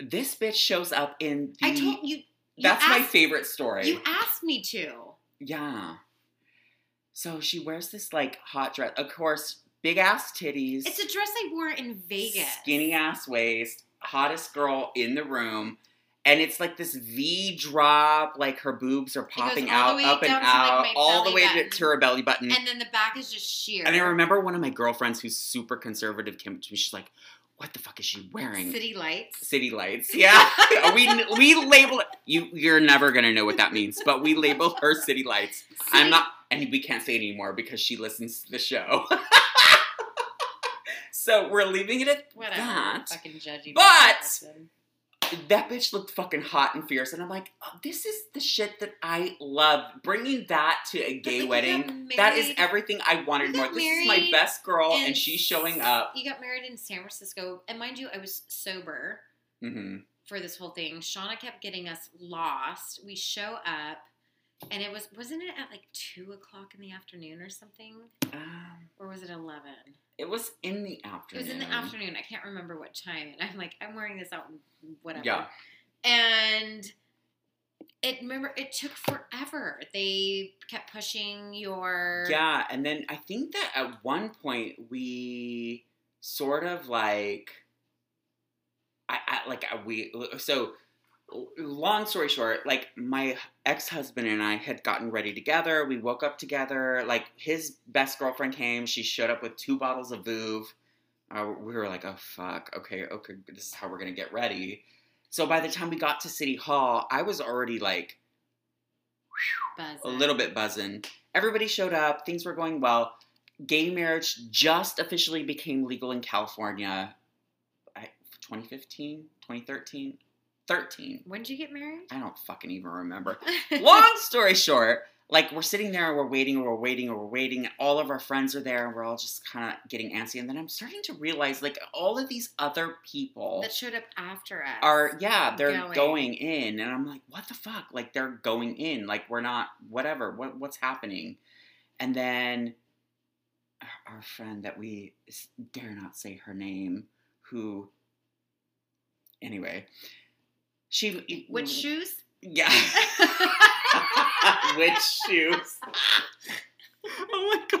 [SPEAKER 1] this bitch shows up in the.
[SPEAKER 3] I told you. you
[SPEAKER 1] that's my favorite story.
[SPEAKER 3] You asked me to.
[SPEAKER 1] yeah. So she wears this like hot dress. Of course, big ass titties.
[SPEAKER 3] It's a dress I wore in Vegas.
[SPEAKER 1] Skinny ass waist, hottest girl in the room. And it's like this V drop, like her boobs are popping out, up and
[SPEAKER 3] to, like,
[SPEAKER 1] out, all the way to,
[SPEAKER 3] button.
[SPEAKER 1] to her belly button.
[SPEAKER 3] And then the back is just sheer.
[SPEAKER 1] And I remember one of my girlfriends who's super conservative came to me. She's like, "What the fuck is she wearing?"
[SPEAKER 3] City lights.
[SPEAKER 1] City lights. Yeah, we we label it. You you're never gonna know what that means, but we label her city lights. I'm not, and we can't say it anymore because she listens to the show. so we're leaving it at
[SPEAKER 3] Whatever.
[SPEAKER 1] that.
[SPEAKER 3] Fucking judgy.
[SPEAKER 1] But- That bitch looked fucking hot and fierce, and I'm like, oh, this is the shit that I love. Bringing that to a gay wedding, that is everything I wanted more. This is my best girl, and she's showing up.
[SPEAKER 3] You got married in San Francisco, and mind you, I was sober
[SPEAKER 1] hmm
[SPEAKER 3] for this whole thing. Shauna kept getting us lost. We show up, and it was wasn't it at like two o'clock in the afternoon or something,
[SPEAKER 1] Um,
[SPEAKER 3] or was it eleven?
[SPEAKER 1] it was in the afternoon.
[SPEAKER 3] It was in the afternoon. I can't remember what time. And I'm like, I'm wearing this out, whatever.
[SPEAKER 1] Yeah.
[SPEAKER 3] And it remember it took forever. They kept pushing your
[SPEAKER 1] Yeah, and then I think that at one point we sort of like, I, I like we so. Long story short, like my ex husband and I had gotten ready together. We woke up together. Like his best girlfriend came. She showed up with two bottles of Veuve. Uh, we were like, oh fuck, okay, okay, this is how we're gonna get ready. So by the time we got to City Hall, I was already like a little bit buzzing. Everybody showed up. Things were going well. Gay marriage just officially became legal in California. I, 2015, 2013, 13.
[SPEAKER 3] When did you get married?
[SPEAKER 1] I don't fucking even remember. Long story short, like we're sitting there and we're waiting and we're waiting and we're waiting. And all of our friends are there and we're all just kind of getting antsy. And then I'm starting to realize like all of these other people
[SPEAKER 3] that showed up after us.
[SPEAKER 1] are yeah they're
[SPEAKER 3] Going.
[SPEAKER 1] going. in and i'm like what the fuck like they're going in like we're not whatever what, what's happening and then our- our friend that we dare not say her name who anyway she
[SPEAKER 3] Which mm. shoes?
[SPEAKER 1] yeah which shoes oh my god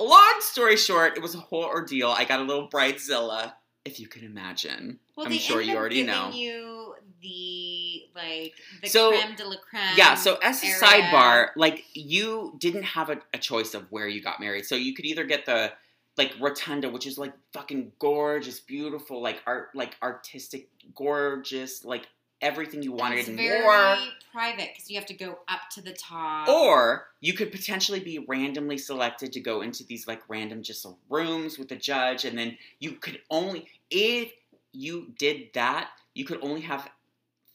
[SPEAKER 1] long story short it was a whole ordeal i got a little bridezilla if you can imagine
[SPEAKER 3] Well,
[SPEAKER 1] I'm
[SPEAKER 3] they
[SPEAKER 1] sure
[SPEAKER 3] ended
[SPEAKER 1] you already
[SPEAKER 3] giving
[SPEAKER 1] know.
[SPEAKER 3] You the like the
[SPEAKER 1] So,
[SPEAKER 3] creme de la creme.
[SPEAKER 1] Yeah, so as a
[SPEAKER 3] area.
[SPEAKER 1] sidebar, like you didn't have a, a choice of where you got married. So you could either get the like rotunda, which is like fucking gorgeous, beautiful, like art like artistic, gorgeous, like everything you wanted
[SPEAKER 3] It's
[SPEAKER 1] and
[SPEAKER 3] very
[SPEAKER 1] more.
[SPEAKER 3] private because you have to go up to the top.
[SPEAKER 1] Or you could potentially be randomly selected to go into these like random just rooms with the judge, and then you could only if you did that, you could only have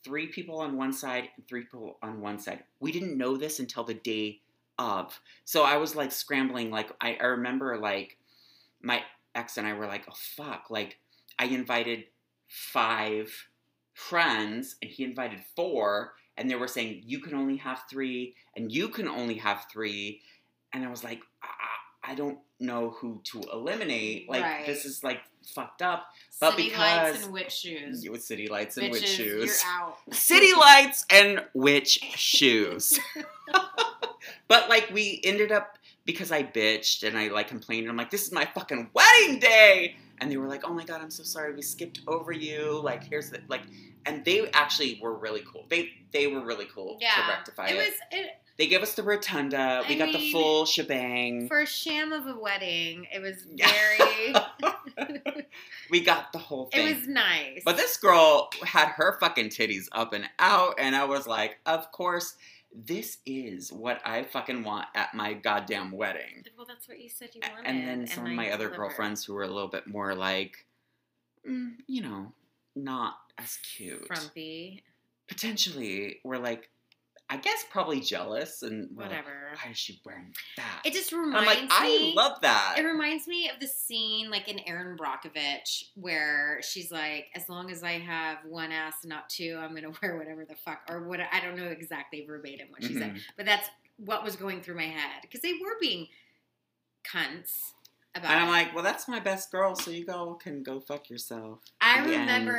[SPEAKER 1] three people on one side and three people on one side. We didn't know this until the day of. So I was like scrambling. Like I, I remember like my ex and I were like, oh fuck. Like I invited five friends and he invited four and they were saying you can only have three and you can only have three and i was like i, I don't know who to eliminate like
[SPEAKER 3] Right.
[SPEAKER 1] this is like fucked up But
[SPEAKER 3] City
[SPEAKER 1] because-
[SPEAKER 3] lights and witch shoes.
[SPEAKER 1] with city lights and
[SPEAKER 3] Bitches,
[SPEAKER 1] witch shoes
[SPEAKER 3] You're out.
[SPEAKER 1] city lights and witch shoes but like we ended up because i bitched and i like complained And i'm like this is my fucking wedding day and they were like oh my god i'm so sorry we skipped over you like here's the like and they actually were really cool they they were really cool
[SPEAKER 3] Yeah,
[SPEAKER 1] to rectify
[SPEAKER 3] it
[SPEAKER 1] it,
[SPEAKER 3] was it,
[SPEAKER 1] they gave us the rotunda we
[SPEAKER 3] I
[SPEAKER 1] got the full shebang
[SPEAKER 3] for a sham of a wedding. It was very.
[SPEAKER 1] we got the whole thing
[SPEAKER 3] it was nice.
[SPEAKER 1] But this girl had her fucking titties up and out, and I was like, of course, this is what I fucking want at my goddamn wedding.
[SPEAKER 3] Well, that's what you said you wanted.
[SPEAKER 1] And then some of
[SPEAKER 3] I
[SPEAKER 1] my other
[SPEAKER 3] delivered.
[SPEAKER 1] girlfriends who were a little bit more like, mm, you know, not as cute.
[SPEAKER 3] frumpy,
[SPEAKER 1] Potentially were like, I guess probably jealous and like,
[SPEAKER 3] whatever.
[SPEAKER 1] Why is she wearing that?
[SPEAKER 3] It just
[SPEAKER 1] And
[SPEAKER 3] reminds
[SPEAKER 1] I'm like,
[SPEAKER 3] me.
[SPEAKER 1] I love that.
[SPEAKER 3] It reminds me of the scene like in Erin Brockovich where she's like, as long as I have one ass, not two, I'm gonna wear whatever the fuck or what. I don't know exactly verbatim what she said,
[SPEAKER 1] Mhm.
[SPEAKER 3] but that's what was going through my head because they were being cunts about.
[SPEAKER 1] And I'm like, well, that's my best girl, so you go can go fuck yourself.
[SPEAKER 3] I remember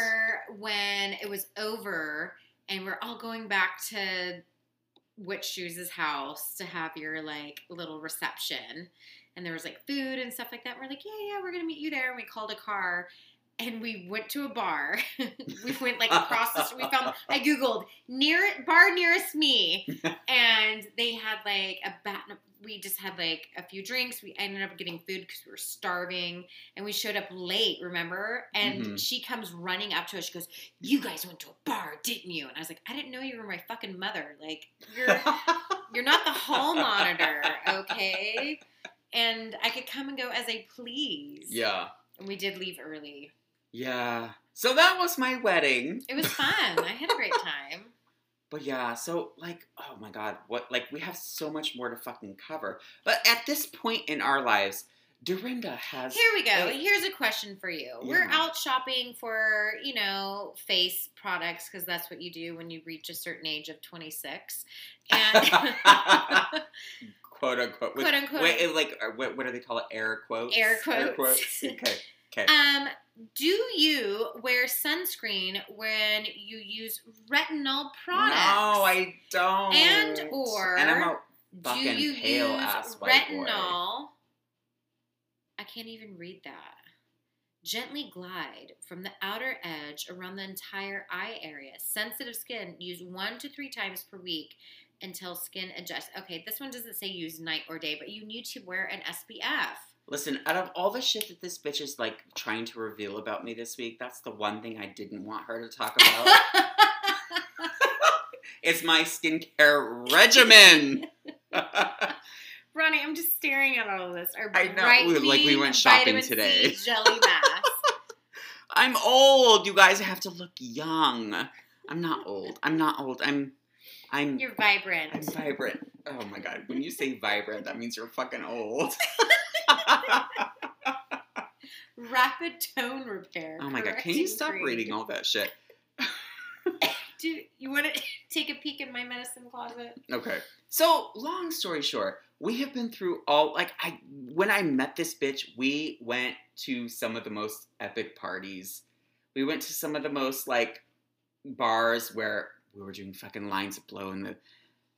[SPEAKER 1] end.
[SPEAKER 3] when it was over and we're all going back to Witch Shoes' house to have your like little reception. And there was like food and stuff like that. We're like, yeah, yeah, we're gonna meet you there. And we called a car and we went to a bar. we went like across the street. We found I Googled near bar nearest me. and they had like a bat we just had like a few drinks. We ended up getting food because we were starving and we showed up late, remember? And
[SPEAKER 1] Mhm.
[SPEAKER 3] she comes running up to us. She goes, You guys went to a bar, didn't you? And I was like, I didn't know you were my fucking mother. Like, you're you're not the hall monitor, okay? And I could come and go as I please.
[SPEAKER 1] yeah.
[SPEAKER 3] And we did leave early.
[SPEAKER 1] Yeah. So that was my wedding.
[SPEAKER 3] It was fun. I had a great time.
[SPEAKER 1] But yeah, so like, oh my god, what like we have so much more to fucking cover. But at this point in our lives, Direnda has
[SPEAKER 3] Here we go.
[SPEAKER 1] a-
[SPEAKER 3] Here's a question for you. We're out shopping for, you know, face products because that's what you do when you reach a certain age of 26. And
[SPEAKER 1] quote unquote. with-
[SPEAKER 3] Quote, unquote.
[SPEAKER 1] Wait, like uh, what, what do they call it? Air quotes.
[SPEAKER 3] Air quotes.
[SPEAKER 1] Okay. Okay.
[SPEAKER 3] um, do you wear sunscreen when you use retinol products?
[SPEAKER 1] No, I don't.
[SPEAKER 3] And or
[SPEAKER 1] and I'm a
[SPEAKER 3] do you
[SPEAKER 1] pale
[SPEAKER 3] use
[SPEAKER 1] ass white boy.
[SPEAKER 3] retinol? I can't even read that. Gently glide from the outer edge around the entire eye area. Sensitive skin, use one to three times per week until skin adjusts. Okay, this one doesn't say use night or day, but you need to wear an SPF.
[SPEAKER 1] Listen, out of all the shit that this bitch is like trying to reveal about me this week, that's the one thing I didn't want her to talk about. it's my skincare regimen.
[SPEAKER 3] Raoni, I'm just staring at all of this. Our
[SPEAKER 1] I know, like we went shopping
[SPEAKER 3] vitamin C
[SPEAKER 1] today.
[SPEAKER 3] jelly mask.
[SPEAKER 1] I'm old. You guys have to look young. I'm not old. I'm not old. I'm I'm
[SPEAKER 3] You're vibrant.
[SPEAKER 1] I'm vibrant. Oh my god. When you say vibrant, that means you're fucking old.
[SPEAKER 3] Rapid tone repair.
[SPEAKER 1] oh my god. Can you stop
[SPEAKER 3] cream.
[SPEAKER 1] reading all that shit?
[SPEAKER 3] Do you want to take a peek in my medicine closet?
[SPEAKER 1] Okay. So, long story short, we have been through all like I when I met this bitch, we went to some of the most epic parties. We went to some of the most like bars where we were doing fucking lines of blow in the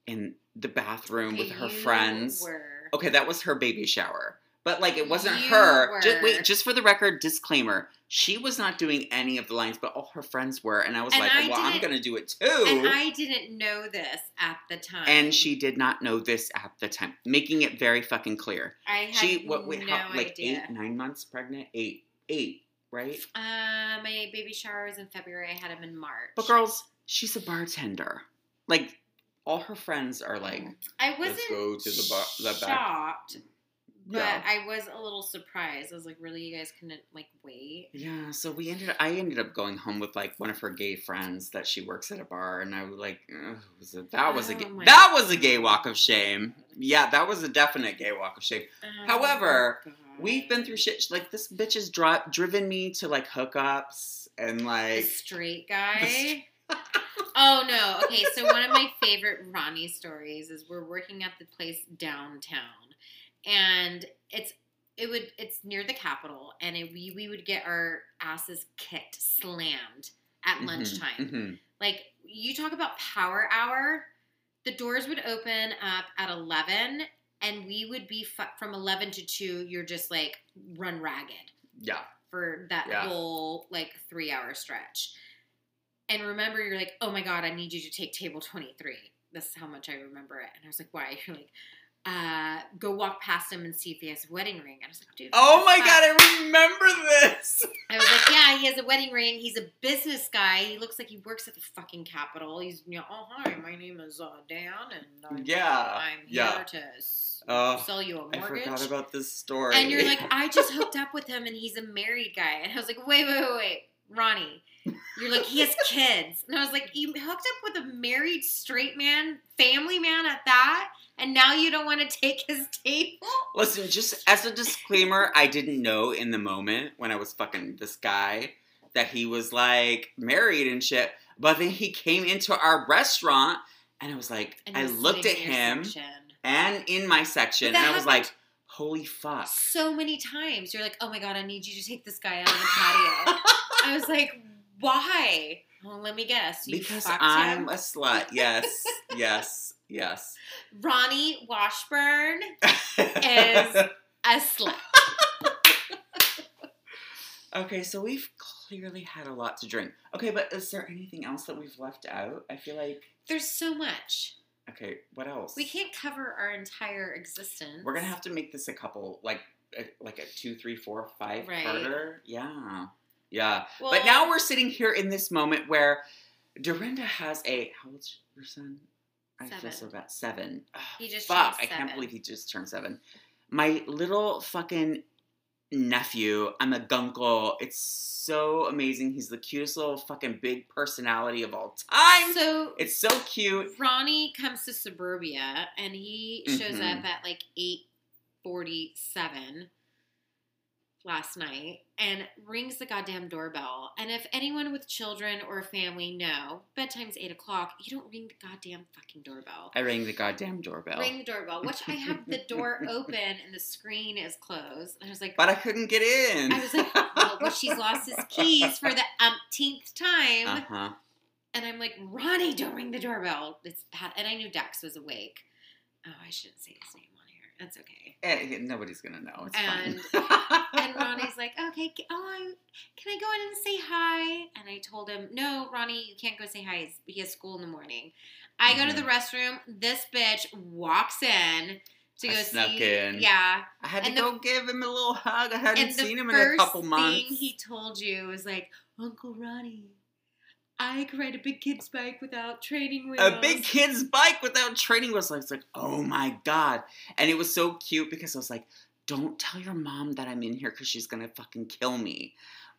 [SPEAKER 1] in the bathroom with her
[SPEAKER 3] You
[SPEAKER 1] friends.
[SPEAKER 3] Were.
[SPEAKER 1] Okay, that was her baby shower. But like it wasn't
[SPEAKER 3] You
[SPEAKER 1] her.
[SPEAKER 3] Were.
[SPEAKER 1] wait, just for the record, disclaimer. She was not doing any of the lines, but all her friends were, and I was
[SPEAKER 3] And
[SPEAKER 1] like,
[SPEAKER 3] I
[SPEAKER 1] "Well, I'm gonna do it too."
[SPEAKER 3] And I didn't know this at the time.
[SPEAKER 1] And she did not know this at the time, making it very fucking clear.
[SPEAKER 3] I had
[SPEAKER 1] She what? Wait,
[SPEAKER 3] no
[SPEAKER 1] how, like
[SPEAKER 3] idea.
[SPEAKER 1] eight, nine months pregnant? Eight, eight, right?
[SPEAKER 3] Uh, my baby shower was in February. I had him in March.
[SPEAKER 1] But girls, she's a bartender. Like all her friends are like,
[SPEAKER 3] I wasn't
[SPEAKER 1] go to the bar- the back.
[SPEAKER 3] But
[SPEAKER 1] Yeah.
[SPEAKER 3] I was a little surprised. I was like, really, you guys couldn't like wait?
[SPEAKER 1] Yeah, so we ended. I ended up going home with like one of her gay friends that she works at a bar, and I was like, was that was a
[SPEAKER 3] Oh
[SPEAKER 1] gay,
[SPEAKER 3] my
[SPEAKER 1] that was a gay walk of shame. Yeah, that was a definite gay walk of shame.
[SPEAKER 3] Oh,
[SPEAKER 1] However,
[SPEAKER 3] God.
[SPEAKER 1] We've been through shit. Like this bitch has dri- driven me to like hookups and
[SPEAKER 3] the
[SPEAKER 1] like
[SPEAKER 3] straight guy. oh no. Okay, so one of my favorite Raoni stories is we're working at the place downtown, and it's it would it's near the Capitol, and it, we we would get our asses kicked, slammed at
[SPEAKER 1] Mhm,
[SPEAKER 3] lunchtime.
[SPEAKER 1] mhm.
[SPEAKER 3] Like you talk about power hour, the doors would open up at eleven, and we would be fu- from eleven to two. You're just like run ragged
[SPEAKER 1] Yeah,
[SPEAKER 3] for that
[SPEAKER 1] Yeah.
[SPEAKER 3] whole like three hour stretch. And remember, you're like, oh my god, I need you to take table twenty three. This is how much I remember it. And I was like, why? You're like, uh, go walk past him and see if he has a wedding ring. And I was like, dude.
[SPEAKER 1] Oh my god. I remember this.
[SPEAKER 3] I was like, yeah, he has a wedding ring. He's a business guy. He looks like he works at the fucking Capitol. He's, you know, oh, hi, my name is uh, Dan, and I'm,
[SPEAKER 1] Yeah,
[SPEAKER 3] I'm here
[SPEAKER 1] yeah.
[SPEAKER 3] to s-
[SPEAKER 1] Oh,
[SPEAKER 3] sell you a
[SPEAKER 1] I
[SPEAKER 3] mortgage.
[SPEAKER 1] I forgot about this story.
[SPEAKER 3] and you're like, I just hooked up with him, and he's a married guy. And I was like, wait, wait, wait, wait, Raoni. You're like, he has kids. And I was like, you hooked up with a married straight man, family man at that, and now you don't want to take his table?
[SPEAKER 1] Listen, just as a disclaimer, I didn't know in the moment when I was fucking this guy that he was like married and shit. But then he came into our restaurant and I was like,
[SPEAKER 3] And
[SPEAKER 1] I looked at
[SPEAKER 3] sitting in your
[SPEAKER 1] him
[SPEAKER 3] section.
[SPEAKER 1] and in my section and I was like, holy fuck.
[SPEAKER 3] so many times. You're like, oh my god, I need you to take this guy out on the patio. I was like, why? Well, let me guess.
[SPEAKER 1] Because I'm
[SPEAKER 3] him?
[SPEAKER 1] a slut. Yes, yes, yes.
[SPEAKER 3] Raoni Washburn, Is- a slut.
[SPEAKER 1] okay, so we've clearly had a lot to drink. Okay, but is there anything else that we've left out? I feel like
[SPEAKER 3] There's so much.
[SPEAKER 1] okay. What else?
[SPEAKER 3] We can't cover our entire existence.
[SPEAKER 1] We're gonna have to make this a couple, like, like a two, three, four, five
[SPEAKER 3] Right.
[SPEAKER 1] parter. Yeah, yeah.
[SPEAKER 3] Well,
[SPEAKER 1] but now we're sitting here in this moment where Direnda has a how old's your son? I feel
[SPEAKER 3] Seven.
[SPEAKER 1] so bad. Seven.
[SPEAKER 3] He just
[SPEAKER 1] fuck. I can't believe he just turned seven. My little fucking nephew. I'm a gunkle. It's so amazing. He's the cutest little fucking big personality of all time.
[SPEAKER 3] So
[SPEAKER 1] it's so cute.
[SPEAKER 3] Raoni comes to suburbia and he shows
[SPEAKER 1] Mhm.
[SPEAKER 3] up at like eight forty seven last night and rings the goddamn doorbell. And if anyone with children or a family know, bedtime's eight o'clock, you don't ring the goddamn fucking doorbell.
[SPEAKER 1] I rang the goddamn doorbell.
[SPEAKER 3] Ring the doorbell, which I have the door open and the screen is closed. And I was like,
[SPEAKER 1] but I couldn't get in.
[SPEAKER 3] I was like, well, well, she's lost his keys for the umpteenth time.
[SPEAKER 1] uh huh.
[SPEAKER 3] And I'm like, Raoni, don't ring the doorbell. It's Pat. And I knew Dex was awake. Oh, I shouldn't say his name. That's okay.
[SPEAKER 1] Eh, nobody's gonna know. It's
[SPEAKER 3] And-
[SPEAKER 1] fine.
[SPEAKER 3] And Raoni's like, okay, oh, can I go in and say hi? And I told him, no, Raoni, you can't go say hi. He has school in the morning. I go to the restroom. This bitch walks in to
[SPEAKER 1] I
[SPEAKER 3] go
[SPEAKER 1] snuck
[SPEAKER 3] see.
[SPEAKER 1] in.
[SPEAKER 3] Yeah.
[SPEAKER 1] I had
[SPEAKER 3] and
[SPEAKER 1] to
[SPEAKER 3] the-
[SPEAKER 1] go give him a little hug. I hadn't seen him in a couple months.
[SPEAKER 3] thing he told you was like, Uncle Raoni, I can ride a big kid's bike without training wheels.
[SPEAKER 1] a big kid's bike without training wheels. I was like, oh my god! And it was so cute because I was like, don't tell your mom that I'm in here because she's gonna fucking kill me.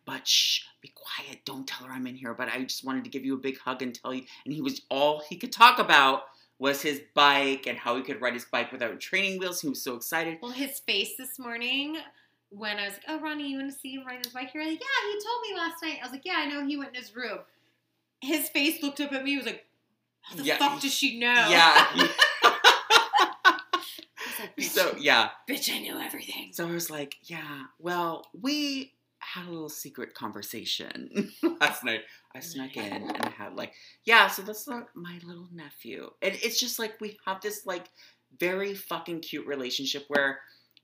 [SPEAKER 1] But shh, be quiet. Don't tell her I'm in here. But I just wanted to give you a big hug and tell you. And he was all he could talk about was his bike and how he could ride his bike without training wheels. He was so excited.
[SPEAKER 3] Well, his face this morning when I was like, "Oh, Raoni, you want to see him ride his bike?" You're like, "Yeah, he told me last night." I was like, "Yeah, I know. He went in his room." His face looked up at me. He was like, "How the
[SPEAKER 1] Yeah,
[SPEAKER 3] fuck does she know?"
[SPEAKER 1] Yeah.
[SPEAKER 3] Like,
[SPEAKER 1] so yeah.
[SPEAKER 3] bitch, I knew everything.
[SPEAKER 1] So I was like, yeah, well, we had a little secret conversation last night. I snuck in and I had like, yeah, so that's like my little nephew. And it's just like we have this like very fucking cute relationship where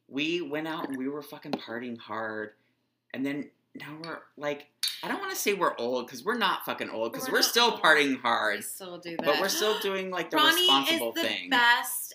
[SPEAKER 1] we went out and we were fucking partying hard. And then now we're like, I don't want to say we're old because we're not fucking old because
[SPEAKER 3] We're
[SPEAKER 1] we're, still
[SPEAKER 3] old.
[SPEAKER 1] partying hard.
[SPEAKER 3] still do that,
[SPEAKER 1] But we're still doing like the
[SPEAKER 3] Raoni
[SPEAKER 1] responsible
[SPEAKER 3] is the
[SPEAKER 1] thing.
[SPEAKER 3] best.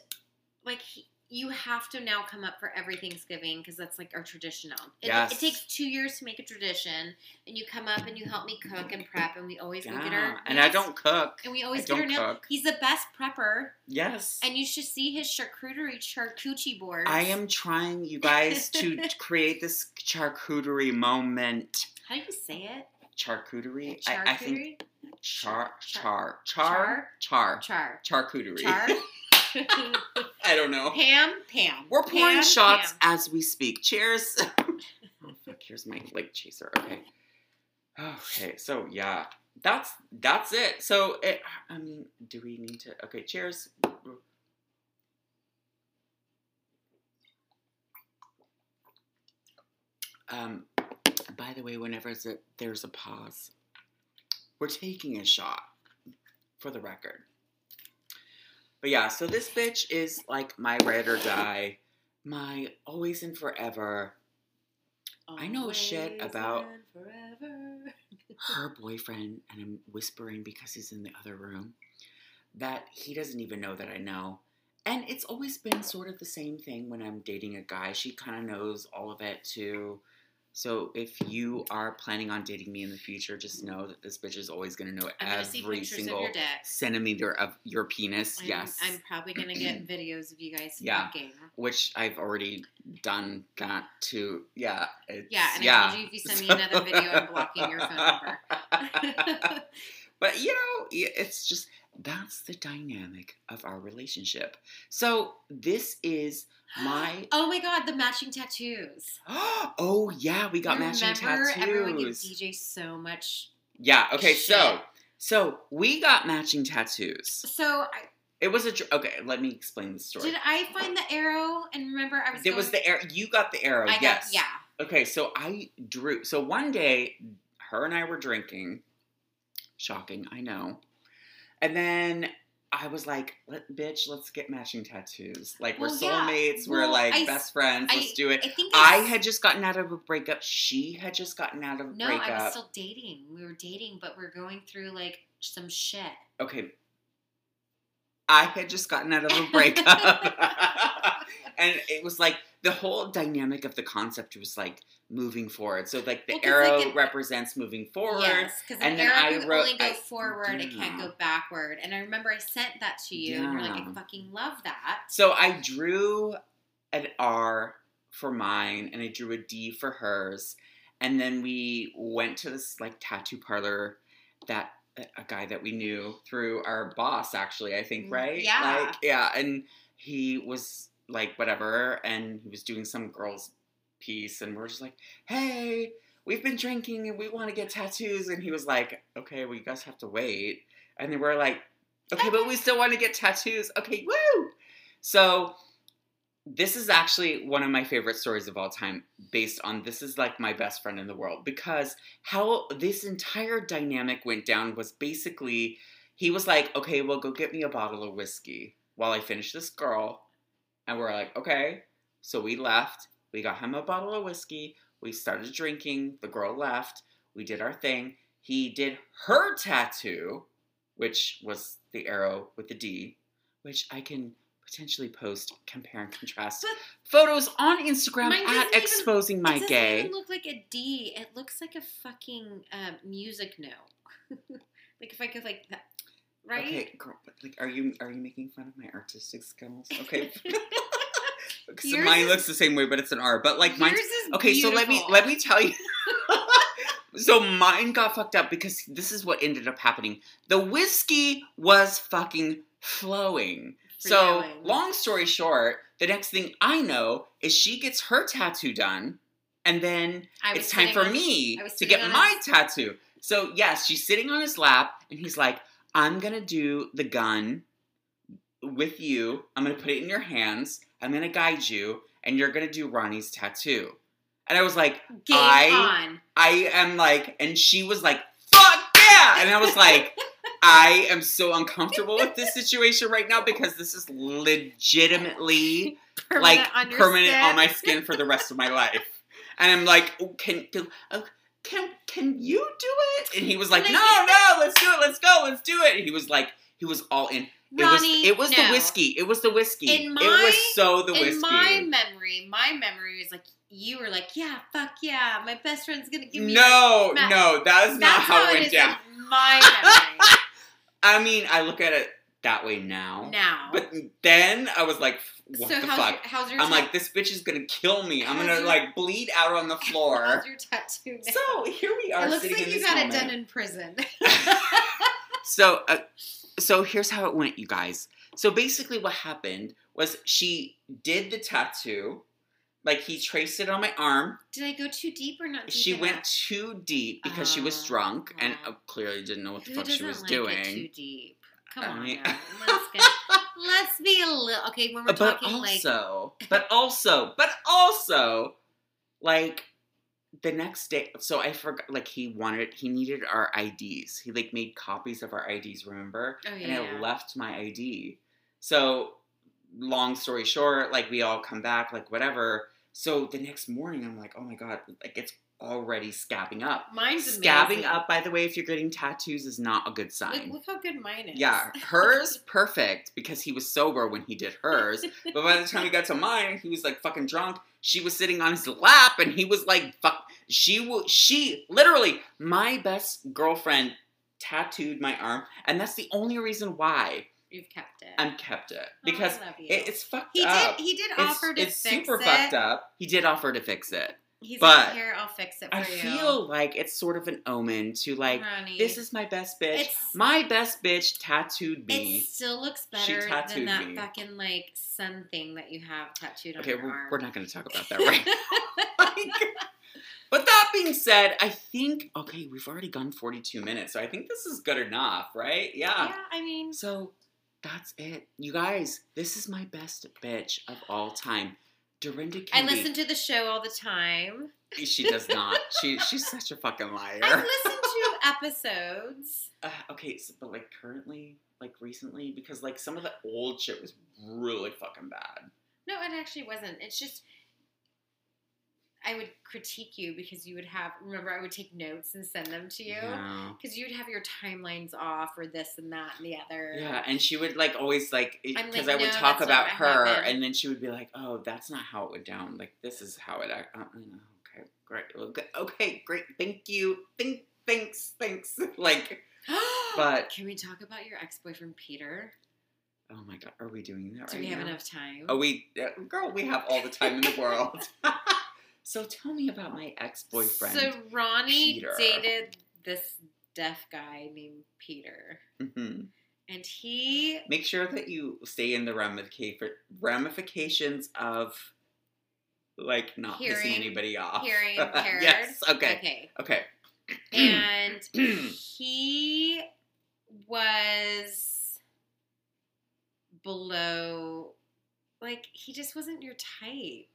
[SPEAKER 3] Like he, you have to now come up for every Thanksgiving because that's like our tradition now. It,
[SPEAKER 1] Yes.
[SPEAKER 3] it takes two years to make a tradition, and you come up and you help me cook and prep, and we always go get
[SPEAKER 1] Yeah,
[SPEAKER 3] our
[SPEAKER 1] and I don't cook.
[SPEAKER 3] and we always
[SPEAKER 1] I
[SPEAKER 3] get our nails. He's the best prepper,
[SPEAKER 1] Yes.
[SPEAKER 3] and you should see his charcuterie charcuterie board.
[SPEAKER 1] I am trying, you guys, to create this charcuterie moment.
[SPEAKER 3] How do you say it?
[SPEAKER 1] Charcuterie?
[SPEAKER 3] Charcuterie.
[SPEAKER 1] I, I think char,
[SPEAKER 3] Char-
[SPEAKER 1] char, char, char,
[SPEAKER 3] Char.
[SPEAKER 1] charcuterie.
[SPEAKER 3] Char.
[SPEAKER 1] I don't know.
[SPEAKER 3] Pam. Pam.
[SPEAKER 1] We're pouring
[SPEAKER 3] Pam,
[SPEAKER 1] shots
[SPEAKER 3] Pam.
[SPEAKER 1] as we speak. Cheers. oh fuck, here's my leg chaser. Okay. Okay, so yeah. That's that's it. So it, I mean, do we need to okay, cheers. Um by the way, whenever there's a, pause, we're taking a shot for the record. But yeah, so this bitch is like my ride or die, my always and forever. I know shit about- Her boyfriend, and I'm whispering because he's in the other room, that he doesn't even know that I know. And it's always been sort of the same thing when I'm dating a guy. She kind of knows all of it too. So if you are planning on dating me in the future, just know that this bitch is always gonna know
[SPEAKER 3] I'm gonna
[SPEAKER 1] every single
[SPEAKER 3] of
[SPEAKER 1] centimeter of your penis.
[SPEAKER 3] I'm,
[SPEAKER 1] yes.
[SPEAKER 3] I'm probably gonna get videos of you guys
[SPEAKER 1] Yeah.
[SPEAKER 3] fucking.
[SPEAKER 1] which I've already done that to. Yeah, it's,
[SPEAKER 3] Yeah, and
[SPEAKER 1] yeah.
[SPEAKER 3] I told you if you send me another video, I'm blocking your phone number.
[SPEAKER 1] but you know, it's just that's the dynamic of our relationship. So this is my.
[SPEAKER 3] oh my god, the matching tattoos.
[SPEAKER 1] oh yeah, we got matching tattoos.
[SPEAKER 3] everyone gives DJ so much.
[SPEAKER 1] yeah. Okay. So
[SPEAKER 3] shit.
[SPEAKER 1] so we got matching tattoos.
[SPEAKER 3] So I,
[SPEAKER 1] It was a okay. Let me explain the story.
[SPEAKER 3] did I find the arrow? And remember, I was.
[SPEAKER 1] There was the arrow. You got the arrow.
[SPEAKER 3] I got,
[SPEAKER 1] yes.
[SPEAKER 3] Yeah.
[SPEAKER 1] Okay, so I drew. So one day, her and I were drinking. Shocking, I know. And then I was like, bitch, let's get matching tattoos. Like we're
[SPEAKER 3] Well, yeah.
[SPEAKER 1] soulmates. We're like
[SPEAKER 3] I-
[SPEAKER 1] best friends.
[SPEAKER 3] I-
[SPEAKER 1] let's do it."
[SPEAKER 3] I
[SPEAKER 1] I had just gotten out of a breakup. She had just gotten out of a
[SPEAKER 3] No,
[SPEAKER 1] breakup.
[SPEAKER 3] I was still dating. We were dating, but we're going through like some shit.
[SPEAKER 1] okay. I had just gotten out of a breakup. and it was like the whole dynamic of the concept was like moving forward. So like the
[SPEAKER 3] Well,
[SPEAKER 1] arrow
[SPEAKER 3] like, it-
[SPEAKER 1] represents moving forward.
[SPEAKER 3] Yes, because
[SPEAKER 1] and
[SPEAKER 3] an
[SPEAKER 1] then
[SPEAKER 3] arrow
[SPEAKER 1] I
[SPEAKER 3] can
[SPEAKER 1] wrote-
[SPEAKER 3] only go
[SPEAKER 1] I-
[SPEAKER 3] forward; it can't go backward. And I remember I sent that to you, and you're like, "I fucking love that."
[SPEAKER 1] So I drew an R for mine and I drew a D for hers. And then we went to this like tattoo parlor that a guy that we knew through our boss actually, I think,
[SPEAKER 3] Mm,
[SPEAKER 1] right?
[SPEAKER 3] yeah.
[SPEAKER 1] Like yeah, and he was like whatever and he was doing some girl's piece and we're just like, "Hey, we've been drinking and we want to get tattoos." And he was like, "Okay, well you guys have to wait." And then we're like, "Okay, but we still want to get tattoos." Okay, woo! So this is actually one of my favorite stories of all time based on this is like my best friend in the world because how this entire dynamic went down was basically he was like okay well go get me a bottle of whiskey while i finish this girl and we're like okay so we left we got him a bottle of whiskey we started drinking the girl left we did our thing he did her tattoo which was the arrow with the d which i can potentially post compare and contrast
[SPEAKER 3] But-
[SPEAKER 1] photos on Instagram at
[SPEAKER 3] even-
[SPEAKER 1] exposing my Gay.
[SPEAKER 3] it doesn't look like a D. It looks like a fucking um, music note. like if I could like that, right?
[SPEAKER 1] Okay, girl, but like, are you are you making fun of my artistic skills? Okay,
[SPEAKER 3] Yours
[SPEAKER 1] mine
[SPEAKER 3] is-
[SPEAKER 1] looks the same way, but it's an R. But like mine. Okay, so let me let me tell you. so mine got fucked up because this is what ended up happening. The whiskey was fucking flowing. So, long story short, the next thing I know is she gets her tattoo done, and then it's time for
[SPEAKER 3] on-
[SPEAKER 1] me to get my tattoo. So, yes, she's sitting on his lap, and he's like, I'm gonna do the gun with you. I'm gonna put it in your hands. I'm gonna guide you, and you're gonna do Ronnie's tattoo. And I was like,
[SPEAKER 3] Game
[SPEAKER 1] I-
[SPEAKER 3] on.
[SPEAKER 1] I am like, and she was like, fuck yeah! And I was like, I am so uncomfortable with this situation right now because this is legitimately
[SPEAKER 3] Permanent
[SPEAKER 1] like permanent on my skin for the rest of my life. And I'm like, oh, can oh, can can you do it? And he was like, no, no, let's do it, let's go, let's do it. And he was like, he was all in. It was it was the whiskey. It was the whiskey.
[SPEAKER 3] In
[SPEAKER 1] it was so the
[SPEAKER 3] In
[SPEAKER 1] whiskey.
[SPEAKER 3] In my memory, my memory was like you were like, yeah, fuck yeah, my best friend's gonna give me.
[SPEAKER 1] no, no, that is not how,
[SPEAKER 3] how
[SPEAKER 1] it went
[SPEAKER 3] is
[SPEAKER 1] down.
[SPEAKER 3] in my memory.
[SPEAKER 1] I mean, I look at it that way now.
[SPEAKER 3] now,
[SPEAKER 1] But then I was like, what
[SPEAKER 3] so
[SPEAKER 1] the
[SPEAKER 3] how's
[SPEAKER 1] fuck?
[SPEAKER 3] Your, how's your
[SPEAKER 1] I'm like, this bitch is gonna kill me. I'm gonna
[SPEAKER 3] your-
[SPEAKER 1] like bleed out on the floor.
[SPEAKER 3] How's your tattoo now?
[SPEAKER 1] so here we are
[SPEAKER 3] it looks like you got
[SPEAKER 1] moment.
[SPEAKER 3] it done in prison.
[SPEAKER 1] So, uh, so here's how it went, you guys. So basically, what happened was she did the tattoo, like he traced it on my arm.
[SPEAKER 3] Did I go too deep or not? Deep
[SPEAKER 1] She went too deep because she was drunk and
[SPEAKER 3] oh.
[SPEAKER 1] uh, clearly didn't know what the fuck she was
[SPEAKER 3] like
[SPEAKER 1] doing.
[SPEAKER 3] Too deep. Come
[SPEAKER 1] I
[SPEAKER 3] on,
[SPEAKER 1] mean-
[SPEAKER 3] let's get, let's be a little okay when we're
[SPEAKER 1] but
[SPEAKER 3] talking like
[SPEAKER 1] also, but also, but also, like the next day. So I forgot. Like he wanted, he needed our IDs. He like made copies of our IDs. Remember?
[SPEAKER 3] oh yeah,
[SPEAKER 1] and I left my ID. So, long story short, like we all come back, like whatever. So the next morning, I'm like, oh my god, like it's already scabbing up.
[SPEAKER 3] mine's
[SPEAKER 1] Scabbing
[SPEAKER 3] amazing.
[SPEAKER 1] up, by the way, if you're getting tattoos, is not a good sign.
[SPEAKER 3] look how good mine is.
[SPEAKER 1] Yeah, hers perfect because he was sober when he did hers. But by the time he got to mine, he was like fucking drunk. She was sitting on his lap, and he was like, "Fuck." She will. She literally, my best girlfriend, tattooed my arm, and that's the only reason why
[SPEAKER 3] You've kept it.
[SPEAKER 1] I'm kept it
[SPEAKER 3] Oh,
[SPEAKER 1] because
[SPEAKER 3] you.
[SPEAKER 1] it, it's fucked
[SPEAKER 3] he
[SPEAKER 1] up.
[SPEAKER 3] did. He did
[SPEAKER 1] it's
[SPEAKER 3] offer to
[SPEAKER 1] it's
[SPEAKER 3] fix it.
[SPEAKER 1] It's super fucked up. He did offer to fix it.
[SPEAKER 3] He's
[SPEAKER 1] But
[SPEAKER 3] like, here, I'll fix it for
[SPEAKER 1] I
[SPEAKER 3] you.
[SPEAKER 1] feel like it's sort of an omen to like.
[SPEAKER 3] Honey,
[SPEAKER 1] This is my best bitch.
[SPEAKER 3] It's-
[SPEAKER 1] my best bitch tattooed me.
[SPEAKER 3] It still looks better than that
[SPEAKER 1] me.
[SPEAKER 3] fucking like sun thing that you have tattooed on
[SPEAKER 1] Okay,
[SPEAKER 3] your
[SPEAKER 1] we're,
[SPEAKER 3] arm.
[SPEAKER 1] we're not going to talk about that right Like, but that being said, I think okay, we've already gone 42 minutes, so I think this is good enough, right? Yeah.
[SPEAKER 3] yeah, I mean,
[SPEAKER 1] So that's it, you guys. This is my best bitch of all time, Direnda
[SPEAKER 3] I listen to the show all the time.
[SPEAKER 1] She does not. She she's such a fucking liar.
[SPEAKER 3] I've listened to episodes.
[SPEAKER 1] Uh, okay, so, but like currently, like recently, because like some of the old shit was really fucking bad.
[SPEAKER 3] No, it actually wasn't. It's just I would critique you because you would have. Remember, I would take notes and send them to you
[SPEAKER 1] Yeah.
[SPEAKER 3] because you'd have your timelines off or this and that and the other.
[SPEAKER 1] Yeah, and she would like always like because
[SPEAKER 3] like,
[SPEAKER 1] I would
[SPEAKER 3] "No,
[SPEAKER 1] talk about her,
[SPEAKER 3] happened."
[SPEAKER 1] and then she would be like, "Oh, that's not how it went down. Like this is how it." Uh, uh, okay, great. Okay, okay, great. Thank you. Thank, thanks, thanks. like, But-
[SPEAKER 3] can we talk about your ex boyfriend Peter?
[SPEAKER 1] oh my god, are we doing that
[SPEAKER 3] Do
[SPEAKER 1] right
[SPEAKER 3] we have
[SPEAKER 1] now?
[SPEAKER 3] enough time?
[SPEAKER 1] Oh, we, uh, girl, we have all the time in the world. so tell me about my ex-boyfriend.
[SPEAKER 3] So Raoni
[SPEAKER 1] Peter.
[SPEAKER 3] dated this deaf guy named Peter,
[SPEAKER 1] Mhm.
[SPEAKER 3] and he
[SPEAKER 1] Make sure that you stay in the ramifications of. Like not
[SPEAKER 3] Hearing-
[SPEAKER 1] pissing anybody off.
[SPEAKER 3] hearing impaired.
[SPEAKER 1] yes. Okay.
[SPEAKER 3] okay,
[SPEAKER 1] Okay.
[SPEAKER 3] and he was below like he just wasn't your type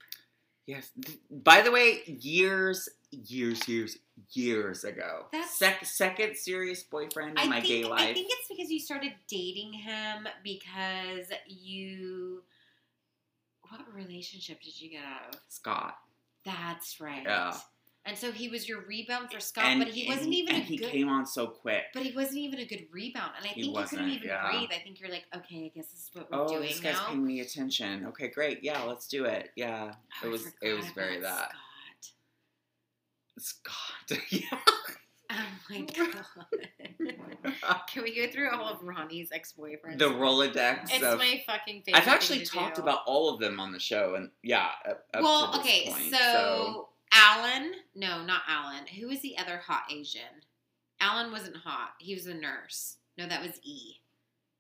[SPEAKER 1] yes. By the way, years, years, years, years ago,
[SPEAKER 3] That's-
[SPEAKER 1] Sec- second serious boyfriend in
[SPEAKER 3] I
[SPEAKER 1] my
[SPEAKER 3] think,
[SPEAKER 1] gay life.
[SPEAKER 3] I think it's because you started dating him because you what relationship did you get out of
[SPEAKER 1] Scott.
[SPEAKER 3] that's right
[SPEAKER 1] Yeah.
[SPEAKER 3] And so he was your rebound for Scott
[SPEAKER 1] and
[SPEAKER 3] but he wasn't even a
[SPEAKER 1] he
[SPEAKER 3] good
[SPEAKER 1] came on so quick.
[SPEAKER 3] but he wasn't even a good rebound and I
[SPEAKER 1] He
[SPEAKER 3] think you couldn't even
[SPEAKER 1] yeah.
[SPEAKER 3] breathe I think you're like okay I guess this is what we're
[SPEAKER 1] Oh,
[SPEAKER 3] doing
[SPEAKER 1] this guy's
[SPEAKER 3] now
[SPEAKER 1] paying me attention. Okay, great. Yeah, let's do it. Yeah,
[SPEAKER 3] Oh,
[SPEAKER 1] it was it was very that.
[SPEAKER 3] Scott.
[SPEAKER 1] Scott. yeah.
[SPEAKER 3] Oh my god. Can we go through all of Raoni's ex boyfriends?
[SPEAKER 1] the Rolodex
[SPEAKER 3] It's
[SPEAKER 1] of.
[SPEAKER 3] my fucking favorite.
[SPEAKER 1] I've actually talked
[SPEAKER 3] do.
[SPEAKER 1] about all of them on the show, and yeah.
[SPEAKER 3] Well, okay,
[SPEAKER 1] point,
[SPEAKER 3] so, Alan, no, not Alan. Who was the other hot Asian? Alan wasn't hot. He was a nurse. No, that was E.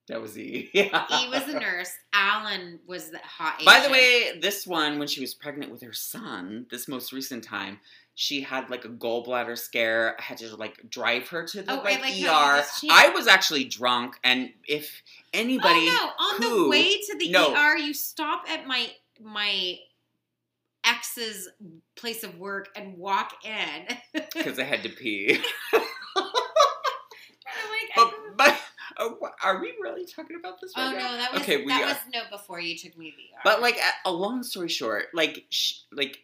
[SPEAKER 1] that was E. Yeah.
[SPEAKER 3] E was a nurse. Alan was the hot Asian.
[SPEAKER 1] By the way, this one, when she was pregnant with her son, this most recent time, she had like a gallbladder scare. I had to like drive her to the
[SPEAKER 3] Oh, I
[SPEAKER 1] like,
[SPEAKER 3] like how you
[SPEAKER 1] ER. I was actually drunk, and if anybody,
[SPEAKER 3] oh no, on the way to the
[SPEAKER 1] no.
[SPEAKER 3] ER, you stop at my my ex's place of work and walk in.
[SPEAKER 1] because I had to pee.
[SPEAKER 3] Like,
[SPEAKER 1] but,
[SPEAKER 3] oh,
[SPEAKER 1] but oh, are we really talking about this right
[SPEAKER 3] oh
[SPEAKER 1] now?
[SPEAKER 3] no, that was
[SPEAKER 1] okay. We
[SPEAKER 3] that
[SPEAKER 1] are.
[SPEAKER 3] was no before you took me to the.
[SPEAKER 1] But like, a, long story short, like, sh- like,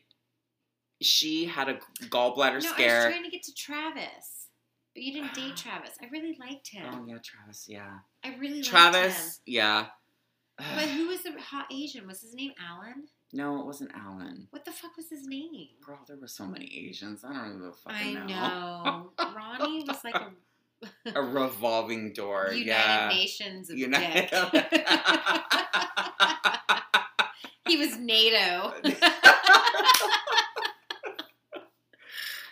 [SPEAKER 1] she had a gallbladder
[SPEAKER 3] no, I was trying to get to Travis. But you didn't date Travis. I really liked him.
[SPEAKER 1] Oh yeah, Travis. Yeah,
[SPEAKER 3] I really liked.
[SPEAKER 1] Travis. Yeah.
[SPEAKER 3] But who was the hot Asian? Was his name Alan?
[SPEAKER 1] No, it wasn't Alan.
[SPEAKER 3] What the fuck was his name?
[SPEAKER 1] Girl, there were so many Asians. I don't even
[SPEAKER 3] I
[SPEAKER 1] fucking know.
[SPEAKER 3] know. Raoni was like a
[SPEAKER 1] A revolving door.
[SPEAKER 3] United
[SPEAKER 1] yeah.
[SPEAKER 3] Nations of
[SPEAKER 1] United-
[SPEAKER 3] dick. he was NATO.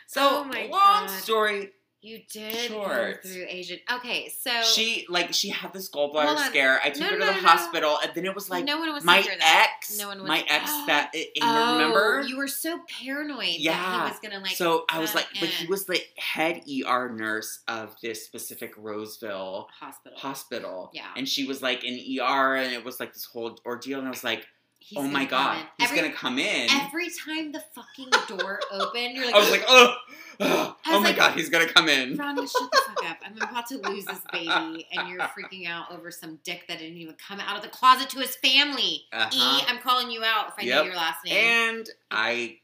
[SPEAKER 1] So
[SPEAKER 3] Oh my
[SPEAKER 1] long
[SPEAKER 3] God.
[SPEAKER 1] story.
[SPEAKER 3] You did go through Asian. Okay, so
[SPEAKER 1] She like she had this gallbladder scare. I took
[SPEAKER 3] No,
[SPEAKER 1] her to
[SPEAKER 3] no,
[SPEAKER 1] the
[SPEAKER 3] no,
[SPEAKER 1] hospital, and then it was like
[SPEAKER 3] no one was
[SPEAKER 1] my
[SPEAKER 3] that.
[SPEAKER 1] ex,
[SPEAKER 3] No one was-
[SPEAKER 1] my ex that eh,
[SPEAKER 3] Oh,
[SPEAKER 1] remember.
[SPEAKER 3] you were so paranoid that
[SPEAKER 1] Yeah.
[SPEAKER 3] he was gonna like.
[SPEAKER 1] so I was like, but he was the head ER nurse of this specific Roseville
[SPEAKER 3] hospital.
[SPEAKER 1] hospital.
[SPEAKER 3] Yeah.
[SPEAKER 1] And she was like in ER, and it was like this whole ordeal. And I was like,
[SPEAKER 3] He's
[SPEAKER 1] oh my god, he's
[SPEAKER 3] every,
[SPEAKER 1] gonna come in.
[SPEAKER 3] Every time the fucking door opened, you're like,
[SPEAKER 1] I was like, oh, oh,
[SPEAKER 3] was
[SPEAKER 1] my
[SPEAKER 3] like,
[SPEAKER 1] god, he's gonna come in.
[SPEAKER 3] Raoni, shut the fuck up. I'm about to lose this baby, and you're freaking out over some dick that didn't even come out of the closet to his family.
[SPEAKER 1] Uh-huh.
[SPEAKER 3] E, I'm calling you out if I know your last name.
[SPEAKER 1] And I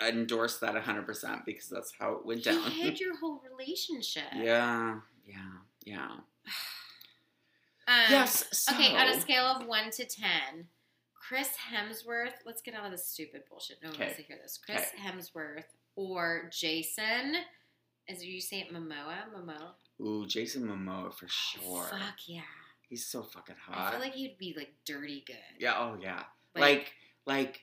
[SPEAKER 1] endorse that 100% because that's how it went down.
[SPEAKER 3] hid your whole relationship.
[SPEAKER 1] yeah, yeah, yeah.
[SPEAKER 3] Um,
[SPEAKER 1] yes, so.
[SPEAKER 3] Okay, on a scale of one to ten, Chris Hemsworth. Let's get out of this stupid bullshit. No one wants to hear this. Chris Hemsworth or Jason. As you say it, Momoa. Momoa.
[SPEAKER 1] Ooh, Jason Momoa for ah, sure.
[SPEAKER 3] Fuck yeah.
[SPEAKER 1] He's so fucking hot.
[SPEAKER 3] I feel like he'd be like dirty good.
[SPEAKER 1] yeah, oh yeah.
[SPEAKER 3] Like-
[SPEAKER 1] Like, like,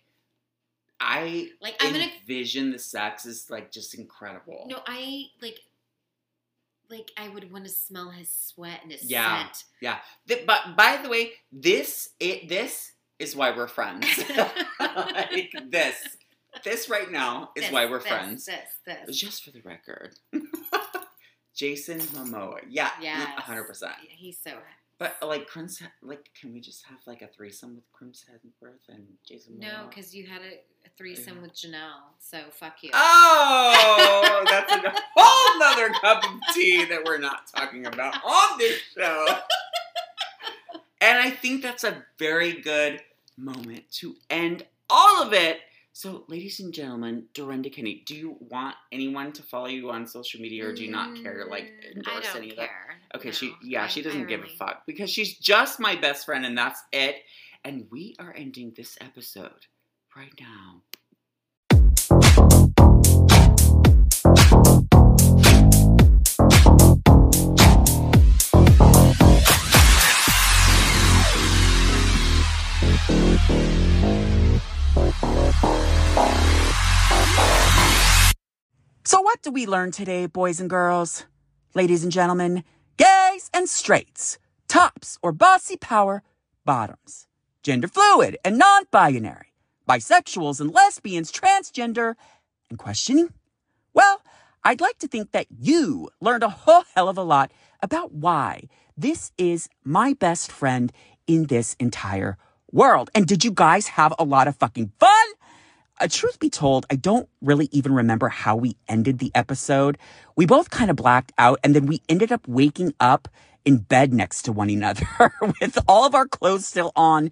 [SPEAKER 1] I
[SPEAKER 3] Like I'm gonna
[SPEAKER 1] envision the sex is like just incredible.
[SPEAKER 3] No, I like like I would want to smell his sweat and his
[SPEAKER 1] Yeah.
[SPEAKER 3] scent.
[SPEAKER 1] Th- but by the way, this it this is why we're friends. like this, this right now is
[SPEAKER 3] This,
[SPEAKER 1] why we're
[SPEAKER 3] this,
[SPEAKER 1] friends.
[SPEAKER 3] This, this.
[SPEAKER 1] Just for the record, Jason Momoa. Yeah, hundred percent.
[SPEAKER 3] He's so
[SPEAKER 1] But like Chris, like, can we just have like a threesome with Chris Hemsworth and Jason Momoa?
[SPEAKER 3] no, because you had a, a threesome
[SPEAKER 1] Yeah.
[SPEAKER 3] with Janelle. So fuck you.
[SPEAKER 1] Oh, that's a whole nother cup of tea that we're not talking about on this show. And I think that's a very good moment to end all of it. So, ladies and gentlemen, Direnda Kenny, do you want anyone to follow you on social media or do you not care to like
[SPEAKER 3] Mm,
[SPEAKER 1] endorse
[SPEAKER 3] I don't
[SPEAKER 1] any of that? Okay,
[SPEAKER 3] No,
[SPEAKER 1] she yeah,
[SPEAKER 3] I-
[SPEAKER 1] she doesn't give
[SPEAKER 3] really-
[SPEAKER 1] a fuck because she's just my best friend and that's it. And we are ending this episode right now.
[SPEAKER 4] So, what do we learn today, boys and girls? Ladies and gentlemen, gays and straights, tops or bossy power, bottoms, gender fluid and non binary, bisexuals and lesbians, transgender, and questioning? Well, I'd like to think that you learned a whole hell of a lot about why this is my best friend in this entire world. And did you guys have a lot of fucking fun? Uh, truth be told, I don't really even remember how we ended the episode. We both kind of blacked out and then we ended up waking up in bed next to one another with all of our clothes still on.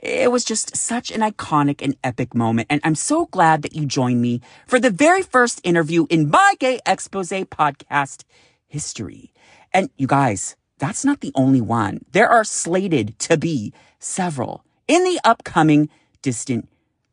[SPEAKER 4] It was just such an iconic and epic moment. And I'm so glad that you joined me for the very first interview in my gay expose podcast history. And you guys, that's not the only one. There are slated to be several in the upcoming distant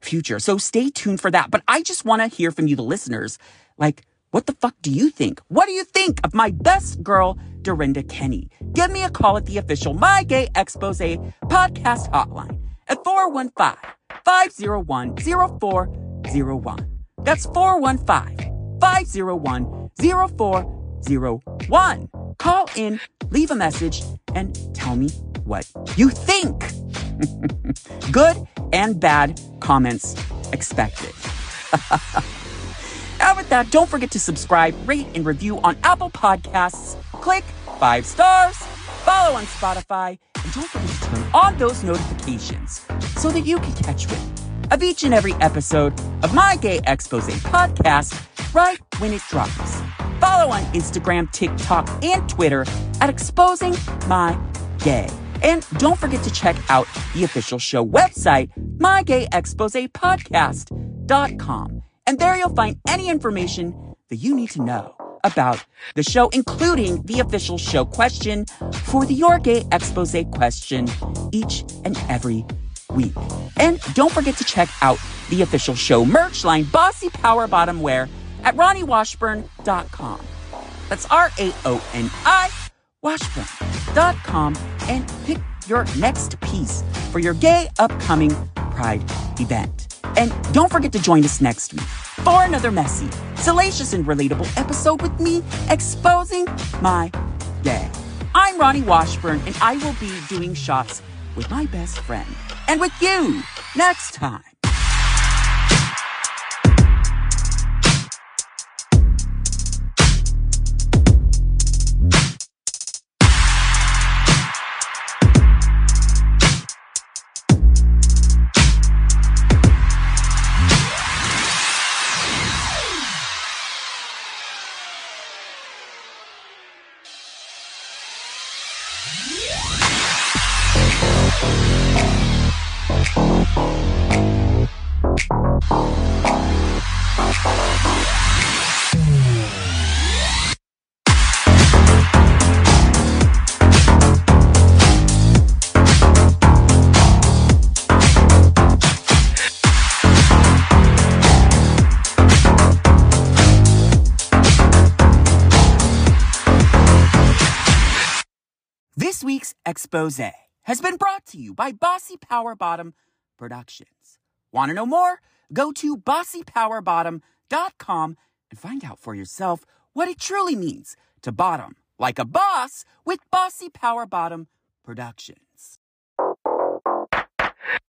[SPEAKER 4] future. So stay tuned for that. But I just want to hear from you, the listeners. Like, what the fuck do you think? What do you think of my best girl, Direnda Kenny? Give me a call at the official My Gay Expose podcast hotline at 415 501 0401. That's 415 501 0401. Call in, leave a message, and tell me what you think. Good and bad comments expected. Now, with that, don't forget to subscribe, rate, and review on Apple Podcasts. Click five stars, follow on Spotify, and don't forget to turn on those notifications so that you can catch wind of each and every episode of my Gay Expose podcast right when it drops. Follow on Instagram, TikTok, and Twitter at Exposing My Gay. And don't forget to check out the official show website, mygayexposepodcast.com. And there you'll find any information that you need to know
[SPEAKER 1] about the show, including the official show question for the Your Gay Expose question each and every week. And don't forget to check out the official show merch line, Bossy Power Bottom Wear, at RaoniWashburn.com. That's R A O N I Washburn.com and pick your next piece for your gay upcoming Pride event. And don't forget to join us next week for another messy, salacious, and relatable episode with me exposing my gay. I'm Raoni Washburn, and I will be doing shots with my best friend and with you next time. Expose has been brought to you by Bossy Power Bottom Productions. Want to know more? Go to bossypowerbottom.com and find out for yourself what it truly means to bottom like a boss with Bossy Power Bottom Productions.